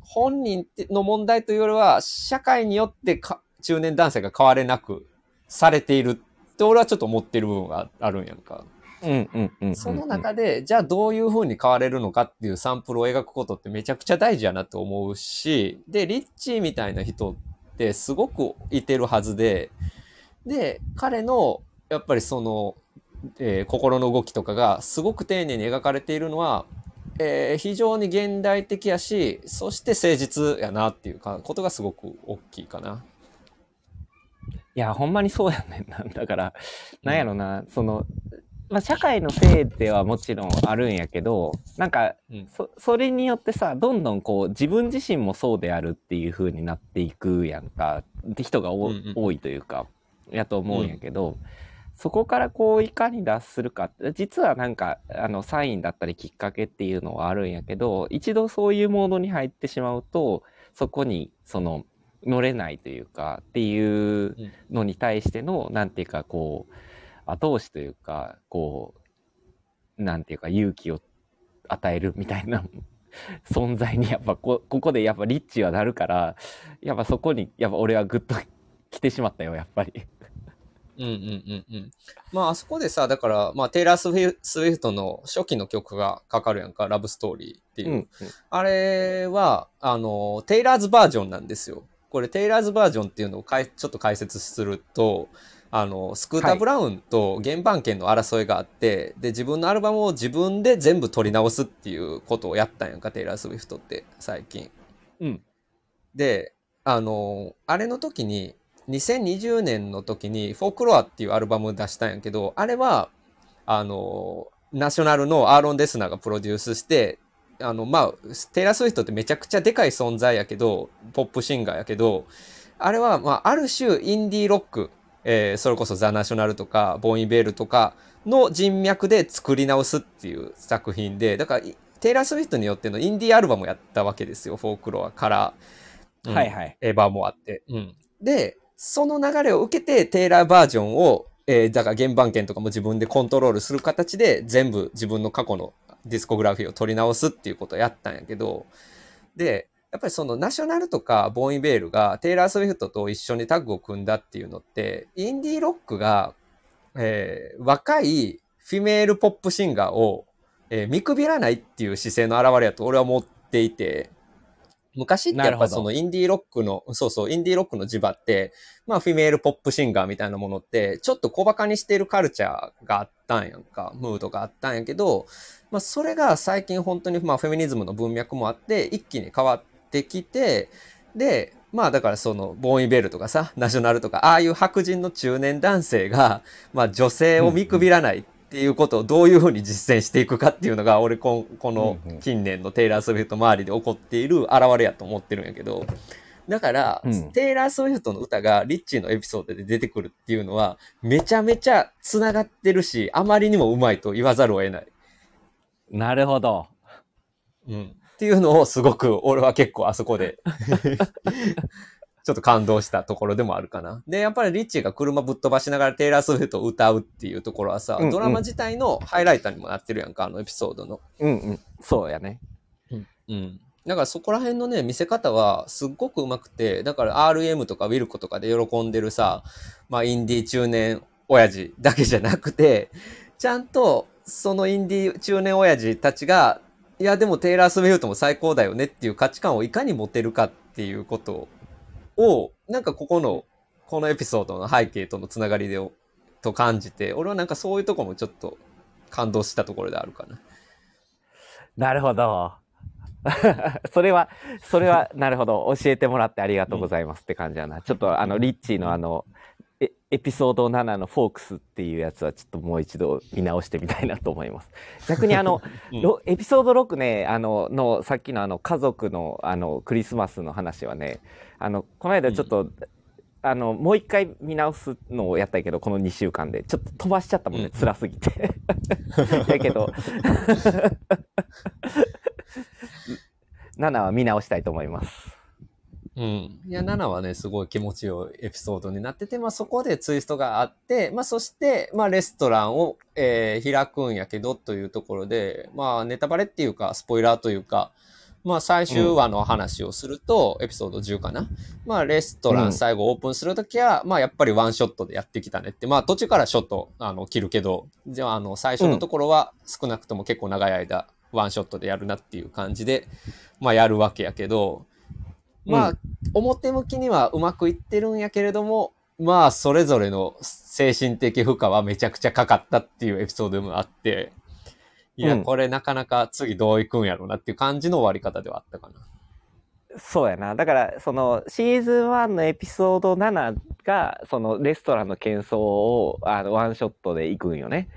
本人っての問題というよりは、社会によってか中年男性が変われなくされているって俺はちょっと思ってる部分があるんやんか。その中で、じゃあどういう風に変われるのかっていうサンプルを描くことってめちゃくちゃ大事やなと思うし、で、リッチーみたいな人ってすごくいてるはずで、で、彼の、やっぱりその、えー心の動きとかがすごく丁寧に描かれているのは、えー非常に現代的やし、そして誠実やなっていうか、ことがすごく大きいかな。いや、ほんまにそうやねんな。だから、なんやろな、その、まあ、社会のせいではもちろんあるんやけど、なんか、うん。そ、それによってさ、どんどんこう、自分自身もそうであるっていう風になっていくやんか、って人がおうんうん多いというか、やと思うんやけど、そこからこう、いかに脱するかって、実はなんか、あの、サインだったりきっかけっていうのはあるんやけど、一度そういうモードに入ってしまうと、そこに、その、乗れないというか、っていうのに対しての、なんていうか、こう、後押しというか、こう、なんていうか、勇気を与えるみたいな 存在に、やっぱこ、ここでやっぱリッチはなるから、やっぱそこに、やっぱ俺はグッと来てしまったよ、やっぱり。うんうんうんうん。まああそこでさ、だから、まあテイラー・スウィフトの初期の曲がかかるやんか、ラブストーリーっていう。うん。あれは、あの、テイラーズバージョンなんですよ。これ、テイラーズバージョンっていうのをかいちょっと解説すると、あの、スクーター・はいブラウンと原版権の争いがあって、で、自分のアルバムを自分で全部取り直すっていうことをやったんやんか、テイラー・スウィフトって、最近。うん。で、あの、あれの時に、2020年の時に、フォークロアっていうアルバム出したんやけど、あれは、あの、ナショナルのアーロン・デスナーがプロデュースして、あの、まあ、テイラー・スウィフトってめちゃくちゃでかい存在やけど、ポップシンガーやけど、あれは、まあ、ある種、インディーロック、えーそれこそザ・ナショナルとか、ボン・イヴェールとかの人脈で作り直すっていう作品で、だから、テイラー・スウィフトによってのインディーアルバムをやったわけですよ、フォークロアから。うんはいはい。エヴァーモアって。うん。で、その流れを受けて、テイラーバージョンを、えーだから原盤権とかも自分でコントロールする形で、全部自分の過去のディスコグラフィーを録り直すっていうことをやったんやけど、で、やっぱりそのナショナルとかボン・イヴェールがテイラー・スウィフトと一緒にタッグを組んだっていうのって、インディーロックが、えー若い female ポップシンガーを、えー見くびらないっていう姿勢の表れやと俺は思っていて、昔ってやっぱそのインディーロックの、そうそう、インディーロックの磁場って、まあ female ポップシンガーみたいなものって、ちょっと小馬鹿にしているカルチャーがあったんやんか、ムードがあったんやけど、まあそれが最近本当にまあフェミニズムの文脈もあって、一気に変わってきて、で、まあだからそのボーインベルとかさ、ナショナルとか、ああいう白人の中年男性が、まあ女性を見くびらないっていうことをどういうふうに実践していくかっていうのが、俺こんこの近年のテイラー・スウィフト周りで起こっている現れやと思ってるんやけど、だから、うん。テイラー・スウィフトの歌がリッチーのエピソードで出てくるっていうのは、めちゃめちゃ繋がってるし、あまりにもうまいと言わざるを得ない。なるほど。うん。っていうのをすごく、俺は結構あそこで、ちょっと感動したところでもあるかな。で、やっぱりリッチーが車ぶっ飛ばしながらテイラー・スウィフトを歌うっていうところはさ、うんうんドラマ自体のハイライターにもなってるやんか、あのエピソードの。うんうん。そうやね。うん。だからそこら辺のね、見せ方はすっごくうまくて、だから RM とかウィルコとかで喜んでるさ、まあインディー中年親父だけじゃなくて、ちゃんとそのインディー中年親父たちが、いやでもテイラー・スウィフトも最高だよねっていう価値観をいかに持てるかっていうことを、なんかここの、このエピソードの背景とのつながりで、と感じて、俺はなんかそういうとこもちょっと感動したところであるかな。なるほど。それは、それは、なるほど。教えてもらってありがとうございますって感じだな。ちょっと、あの、リッチーのあの、エエピソード7のフォークスっていうやつはちょっともう一度見直してみたいなと思います。逆にあの、うんろエピソード6ね、あの、の、さっきのあの、家族の、あの、クリスマスの話はね、あの、この間ちょっと、あの、もう一回見直すのをやったけど、この2週間で。ちょっと飛ばしちゃったもんね、うん辛すぎて。やけど、7は見直したいと思います。うん。いや、7はね、すごい気持ちよいエピソードになってて、まあそこでツイストがあって、まあそして、まあレストランを、えー開くんやけどというところで、まあネタバレっていうか、スポイラーというか、まあ最終話の話をすると、エピソード10かな。まあレストラうんン最後オープンするときは、まあやっぱりワンショットでやってきたねって、まあ途中からショット、あの、切るけど、じゃああの、最初のところは少なくとも結構長い間、ワンショットでやるなっていう感じで、まあやるわけやけど、まあ、うん表向きにはうまくいってるんやけれども、まあ、それぞれの精神的負荷はめちゃくちゃかかったっていうエピソードもあって、いや、うんこれなかなか次どういくんやろうなっていう感じの終わり方ではあったかな。そうやな。だから、その、シーズン1のエピソード7が、その、レストランの喧騒を、あの、ワンショットで行くんよね。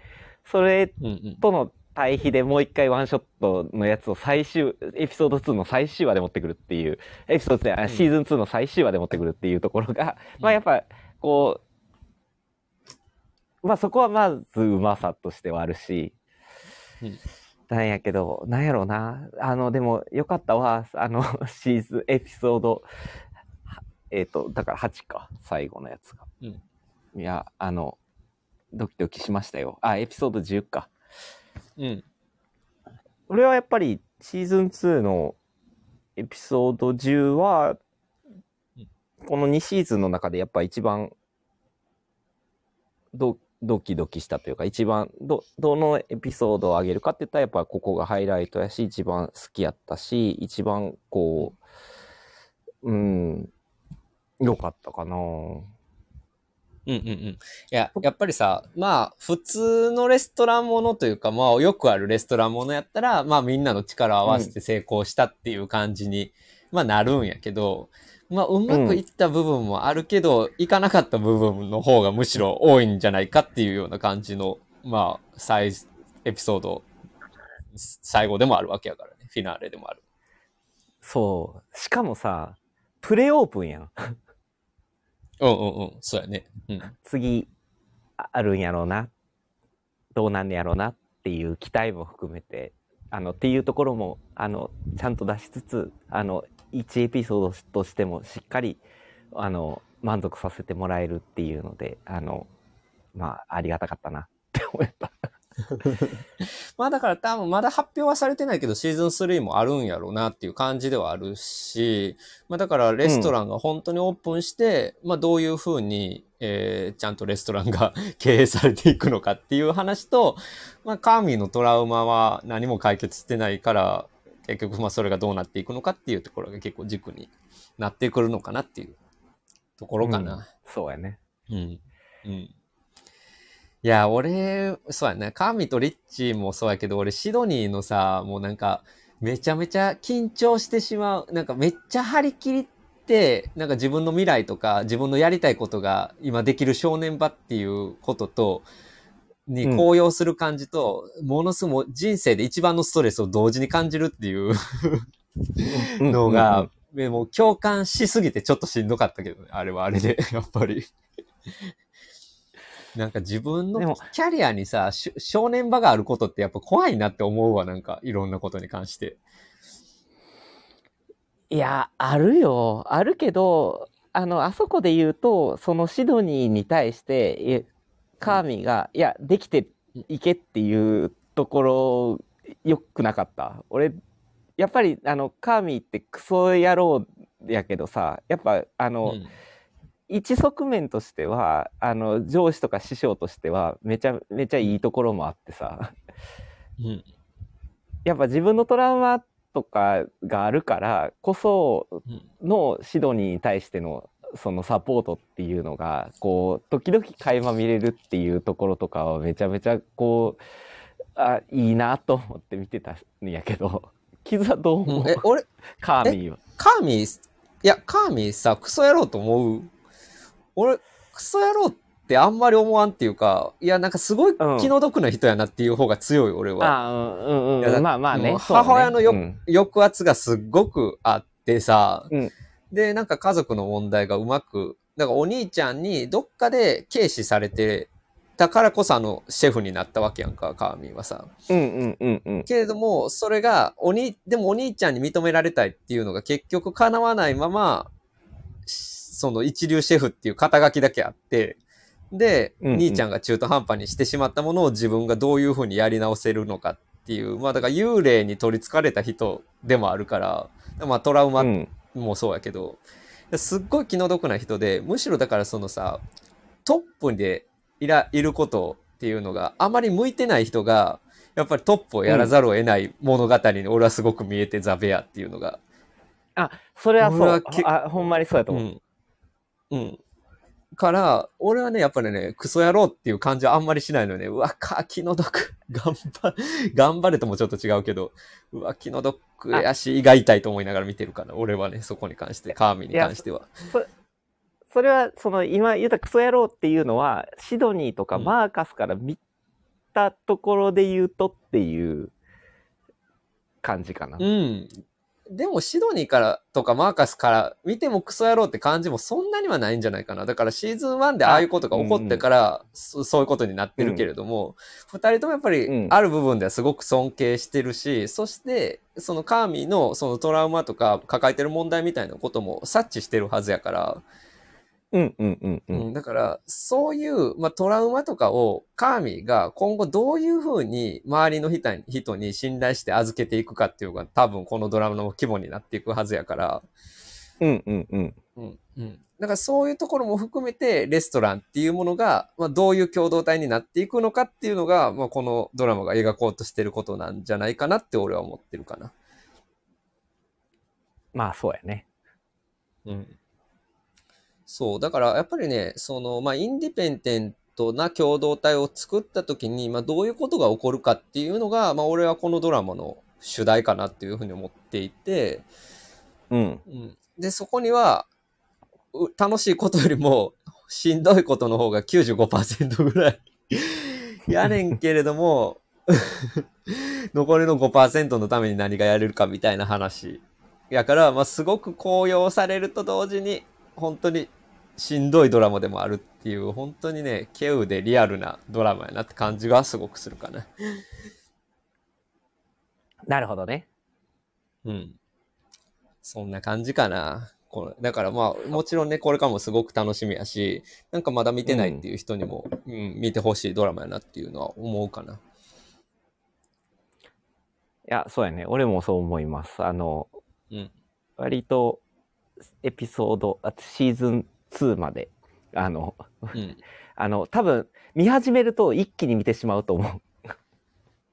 それ。との対比でもう一回ワンショットのやつを最終、エピソード2の最終話で持ってくるっていう、エピソード2、あうんシーズン2の最終話で持ってくるっていうところが、うんまあやっぱ、こう、まあそこはまずうまさとしてはあるし、うんなんやけど、なんやろうな。あの、でも、よかったわ。あの、シーズン、エピソード、はえっ、と、だから8か、最後のやつが。うんいや、あの、ドキドキしましたよ。あ、エピソード10か。うん。俺はやっぱりシーズン2のエピソード10はうん、この2シーズンの中でやっぱ一番ドドキドキしたというか、一番ど、どのエピソードを上げるかって言ったらやっぱここがハイライトやし、一番好きやったし、一番こう、うん、良かったかなうんうんうん。いや、やっぱりさ、まあ、普通のレストランものというか、まあ、よくあるレストランものやったら、まあ、みんなの力を合わせて成功したっていう感じに、まあ、なるんやけど、まあ、うまくいった部分もあるけど、いかなかった部分の方がむしろ多いんじゃないかっていうような感じの、まあ、最、エピソード、最後でもあるわけやからね。フィナーレでもある。そう。しかもさ、プレオープンやん。うんうんうん。そうやね。うん。次あるんやろうなどうなんやろうなっていう期待も含めてあのっていうところもあのちゃんと出しつつあの1エピソードとしてもしっかりあの満足させてもらえるっていうのであのまあありがたかったなって思った。まあだから多分まだ発表はされてないけどシーズン3もあるんやろうなっていう感じではあるし、まあだからレストランが本当にオープンして、まあどういうふうに、えーちゃんとレストランが 経営されていくのかっていう話と、まあカーミーのトラウマは何も解決してないから、結局まあそれがどうなっていくのかっていうところが結構軸になってくるのかなっていうところかな。そうやね。うん。うん。いや、俺、そうやね。カーミとリッチーもそうやけど、俺、シドニーのさ、もうなんか、めちゃめちゃ緊張してしまう。なんか、めっちゃ張り切って、なんか自分の未来とか、自分のやりたいことが今できる正念場っていうことと、にうん高揚する感じと、ものすごい人生で一番のストレスを同時に感じるっていう のうんうんが、でもう共感しすぎてちょっとしんどかったけどね。あれはあれで、やっぱり。なんか自分のキャリアにさ、し正念場があることってやっぱ怖いなって思うわ、なんかいろんなことに関して。いや、あるよ。あるけど、あの、あそこで言うと、そのシドニーに対して、えカーミーが、いや、できていけっていうところ、よくなかった。俺、やっぱり、あの、カーミーってクソ野郎やけどさ、やっぱ、あの、うん一側面としては、あの、上司とか師匠としては、めちゃめちゃいいところもあってさ、うん。やっぱ自分のトラウマとかがあるからこそうん。のシドニーに対してのそのサポートっていうのがこう時々垣間見れるっていうところとかはめちゃめちゃこうあいいなと思って見てたんやけど 傷はどう思う、え、俺、カーミーは。カーミー、いや、カーミーさ、クソ野郎と思う？俺、クソ野郎ってあんまり思わんっていうか、いや、なんかすごい気の毒な人やなっていう方が強い、俺は。あうんうんうん。まあまあね。母親のようん。抑圧がすっごくあってさ、うん。で、なんか家族の問題がうまく、だからお兄ちゃんにどっかで軽視されてたからこそあのシェフになったわけやんか、カーミンはさ。うんうんうんうん。けれども、それが、おに、でもお兄ちゃんに認められたいっていうのが結局叶わないまま、その一流シェフっていう肩書きだけあって、で、うんうん兄ちゃんが中途半端にしてしまったものを自分がどういうふうにやり直せるのかっていう、まあだから幽霊に取り憑かれた人でもあるから、まあトラウマうんもそうやけど、すっごい気の毒な人で、むしろだからそのさ、トップでいらいることっていうのがあまり向いてない人が、やっぱりトップをやらざるを得ない物語に俺はすごく見えて、ザ・ベアっていうのが。それはそう。あ、ほんまにそうやと思う。うん。うん。から、俺はね、やっぱりね、クソ野郎っていう感じはあんまりしないのよね。うわ、か、気の毒。頑張、頑張れともちょっと違うけど、うわ、気の毒やし、胃が痛いと思いながら見てるから、俺はね、そこに関して、カーミに関しては。それは、その、今言ったクソ野郎っていうのは、シドニーとかうんマーカスから見たところで言うとっていう感じかな。うん。でも、シドニーからとかマーカスから見てもクソ野郎って感じもそんなにはないんじゃないかな。だからシーズン1でああいうことが起こってから、そそういうことになってるけれども、二、人ともやっぱりうんある部分ではすごく尊敬してるし、そして、そのカーミーのそのトラウマとか抱えてる問題みたいなことも察知してるはずやから、うんうんうんう。うんん、だから、そういう、まあ、トラウマとかをカーミーが今後どういうふうに周りの人に人に信頼して預けていくかっていうのが多分このドラマの規模になっていくはずやから、うんうんうん。うんうん、だからそういうところも含めてレストランっていうものが、まあ、どういう共同体になっていくのかっていうのが、まあ、このドラマが描こうとしてることなんじゃないかなって俺は思ってるかな。まあそうやね。うんそう、だからやっぱりね、その、まあ、インディペンデントな共同体を作った時に、まあ、どういうことが起こるかっていうのが、まあ、俺はこのドラマの主題かなっていうふうに思っていて、うん。うん、で、そこには、う楽しいことよりも、しんどいことの方が95%ぐらい やねんけれども、残りの5%のために何がやれるかみたいな話。やから、まあ、すごく高揚されると同時に、本当にしんどいドラマでもあるっていう、本当にね、稀有でリアルなドラマやなって感じがすごくするかな。なるほどね。うん。そんな感じかな。これだからまあ、もちろんね、これからもすごく楽しみやし、なんかまだ見てないっていう人にも、うん、見てほしいドラマやなっていうのは思うかな。いや、そうやね。俺もそう思います。あの、うん。割とエピソード、あシーズン2まで、あの、うん。あの、多分見始めると一気に見てしまうと思う。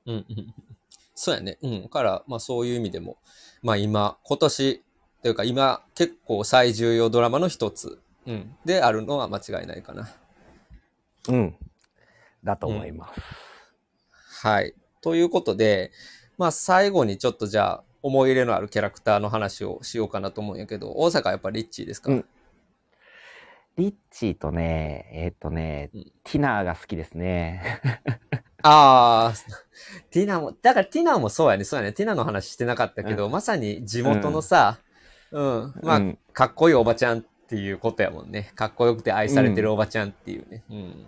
うん。うん。そうやね。うん。だから、まあそういう意味でも、まあ今、今年、というか今、結構最重要ドラマの一つ、うん。であるのは間違いないかな。うん。だと思います。はい。ということで、まあ最後にちょっとじゃあ思い入れのあるキャラクターの話をしようかなと思うんやけど、大阪やっぱリッチーですか、うんリッチーとね、えーっ、とね、うんティナーが好きですね。ああ、ティナも、だからティナもそうやね、そうやね、ティナの話してなかったけど、うんまさに地元のさ、うん、まあ、うんかっこいいおばちゃんっていうことやもんね。かっこよくて愛されてるおばちゃんっていうね。うん。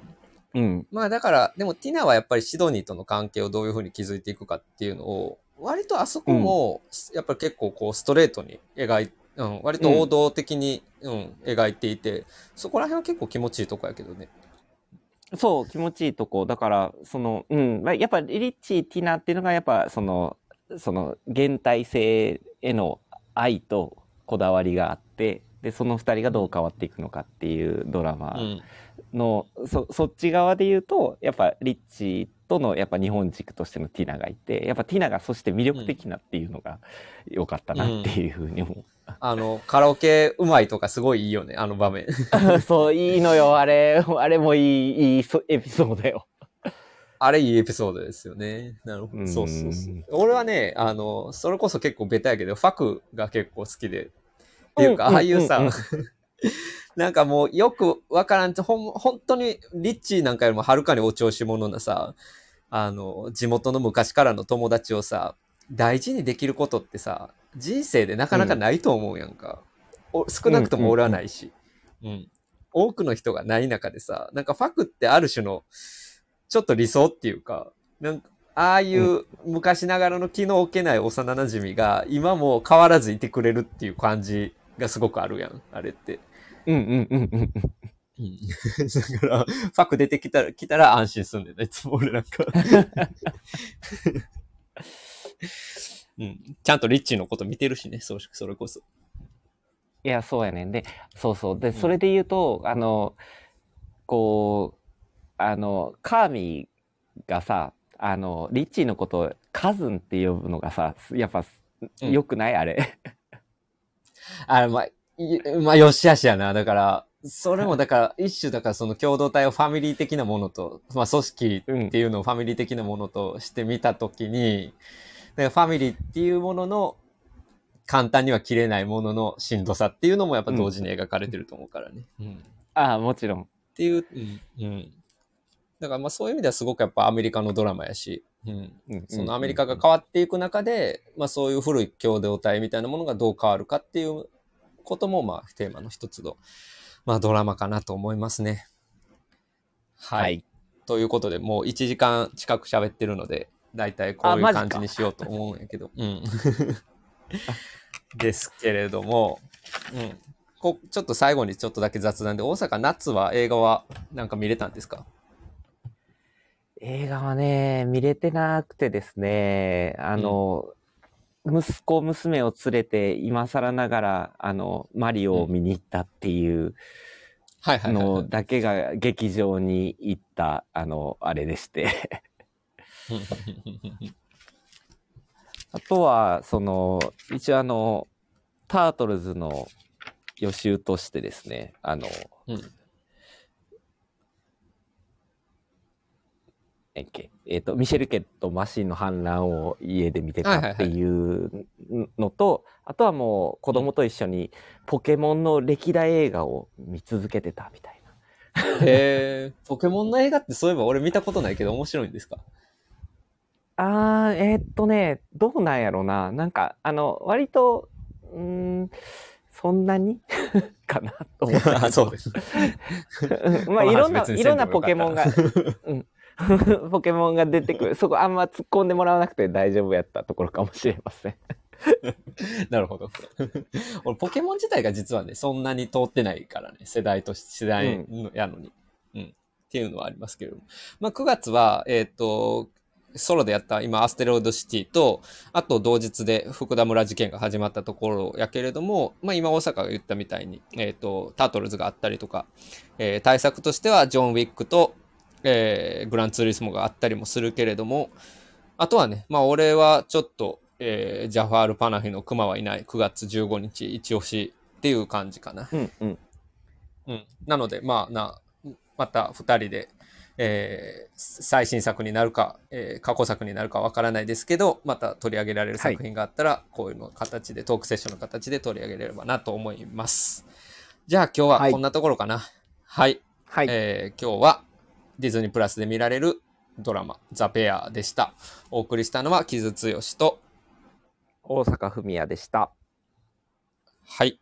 うん。まあだから、でもティナはやっぱりシドニーとの関係をどういうふうに築いていくかっていうのを、割とあそこも、やっぱり結構こうストレートに描いうん、割と王道的に、うん描いていて、そこら辺は結構気持ちいいとこやけどね。そう、気持ちいいとこ。だから、その、うん、まあやっぱリッチー、ティナっていうのが、やっぱその、その、現代性への愛とこだわりがあって、で、その二人がどう変わっていくのかっていうドラマうん。の、そそっち側で言うとやっぱリッチーとのやっぱ日本軸としてのティナがいてやっぱティナがそして魅力的なっていうのが良かったなっていうふうに思あの、カラオケうまいとかすごいいいよね、あの場面。う。そういいのよあれあれもいいいいそエピソードよ。あれいいエピソードですよね。なるほど。うんそうそうそう。俺はね、あの、それこそ結構ベタやけど、ファクが結構好きで。っていうか、うんああいうさ、うんうん なんかもうよくわからんと、ほん、本当にリッチーなんかよりもはるかにお調子者なさ、あの、地元の昔からの友達をさ、大事にできることってさ、人生でなかなかないと思うやんか。お少なくとも俺はないし。うん。多くの人がない中でさ、なんかファクってある種の、ちょっと理想っていうか、なんか、ああいう昔ながらの気の置けない幼馴染が今も変わらずいてくれるっていう感じがすごくあるやん、あれって。うんうんうんうん。うん。だから、ファク出てきたら、来たら安心すんねんな、いつも俺なんか。うん。ちゃんとリッチーのこと見てるしね、そうそれこそ。いや、そうやねん。で、そうそう。で、んそれで言うと、あの、こう、あの、カーミーがさ、あの、リッチーのことをカズンって呼ぶのがさ、やっぱ、うん良くない？あれ。あれ、まあ、いまあ、よしあしやな。だから、それもだから、一種だからその共同体をファミリー的なものと、まあ、組織っていうのをファミリー的なものとしてみたときに、だからファミリーっていうものの、簡単には切れないもののしんどさっていうのもやっぱ同時に描かれてると思うからね。うんああ、もちろん。っていう、うん。うん。だからまあそういう意味ではすごくやっぱアメリカのドラマやし、うん。うんそのアメリカが変わっていく中で、まあそういう古い共同体みたいなものがどう変わるかっていうこともまあテーマの一つの、まあドラマかなと思いますね。はい。はい。ということで、もう1時間近く喋ってるので、だいたいこういう感じにしようと思うんやけど。うん。ですけれども、うん。こちょっと最後にちょっとだけ雑談で、大阪夏は映画はなんか見れたんですか？映画はね、見れてなくてですね、あの、息子、娘を連れて、今更ながら、あの、マリオを見に行ったっていうのい。だけが劇場に行った、あの、あれでして。あとは、その、一応あの、タートルズの予習としてですね、あの、うんえっけ、えっ、と、ミシェル家とマシンの反乱を家で見てたっていうのと、あとはもう子供と一緒にポケモンの歴代映画を見続けてたみたいな。へえ、ポケモンの映画ってそういえば俺見たことないけど面白いんですか？あー、えーっとね、どうなんやろな。なんか、あの、割と、うーん、そんなに？かなと思ったけど。あ そうです。う んまあ、いろんな、いろんなポケモンが、うん。ポケモンが出てくる。そこあんま突っ込んでもらわなくて大丈夫やったところかもしれません。なるほど。俺、ポケモン自体が実はね、そんなに通ってないからね、世代として、世代やのに、うん。っていうのはありますけれども。まあ、9月は、えっ、と、ソロでやった今、アステロイドシティと、あと同日で福田村事件が始まったところやけれども、まあ今大阪が言ったみたいに、えっ、と、タートルズがあったりとか、えー対策としてはジョン・ウィックと、えーグランツーリスモがあったりもするけれども、あとはね、まあ俺はちょっと、えージャファール・パナヒのクマはいない9月15日一押しっていう感じかな。うんうん。うん。なので、まあな、また2人で、えー最新作になるか、えー過去作になるかわからないですけど、また取り上げられる作品があったら、こういうの形で、トークセッションの形で取り上げれればなと思います。じゃあ今日ははいこんなところかな。はい。はい。えー今日はディズニープラスで見られるドラマ、ザ・ペアでした。お送りしたのは、木津剛と、大阪文也でした。はい。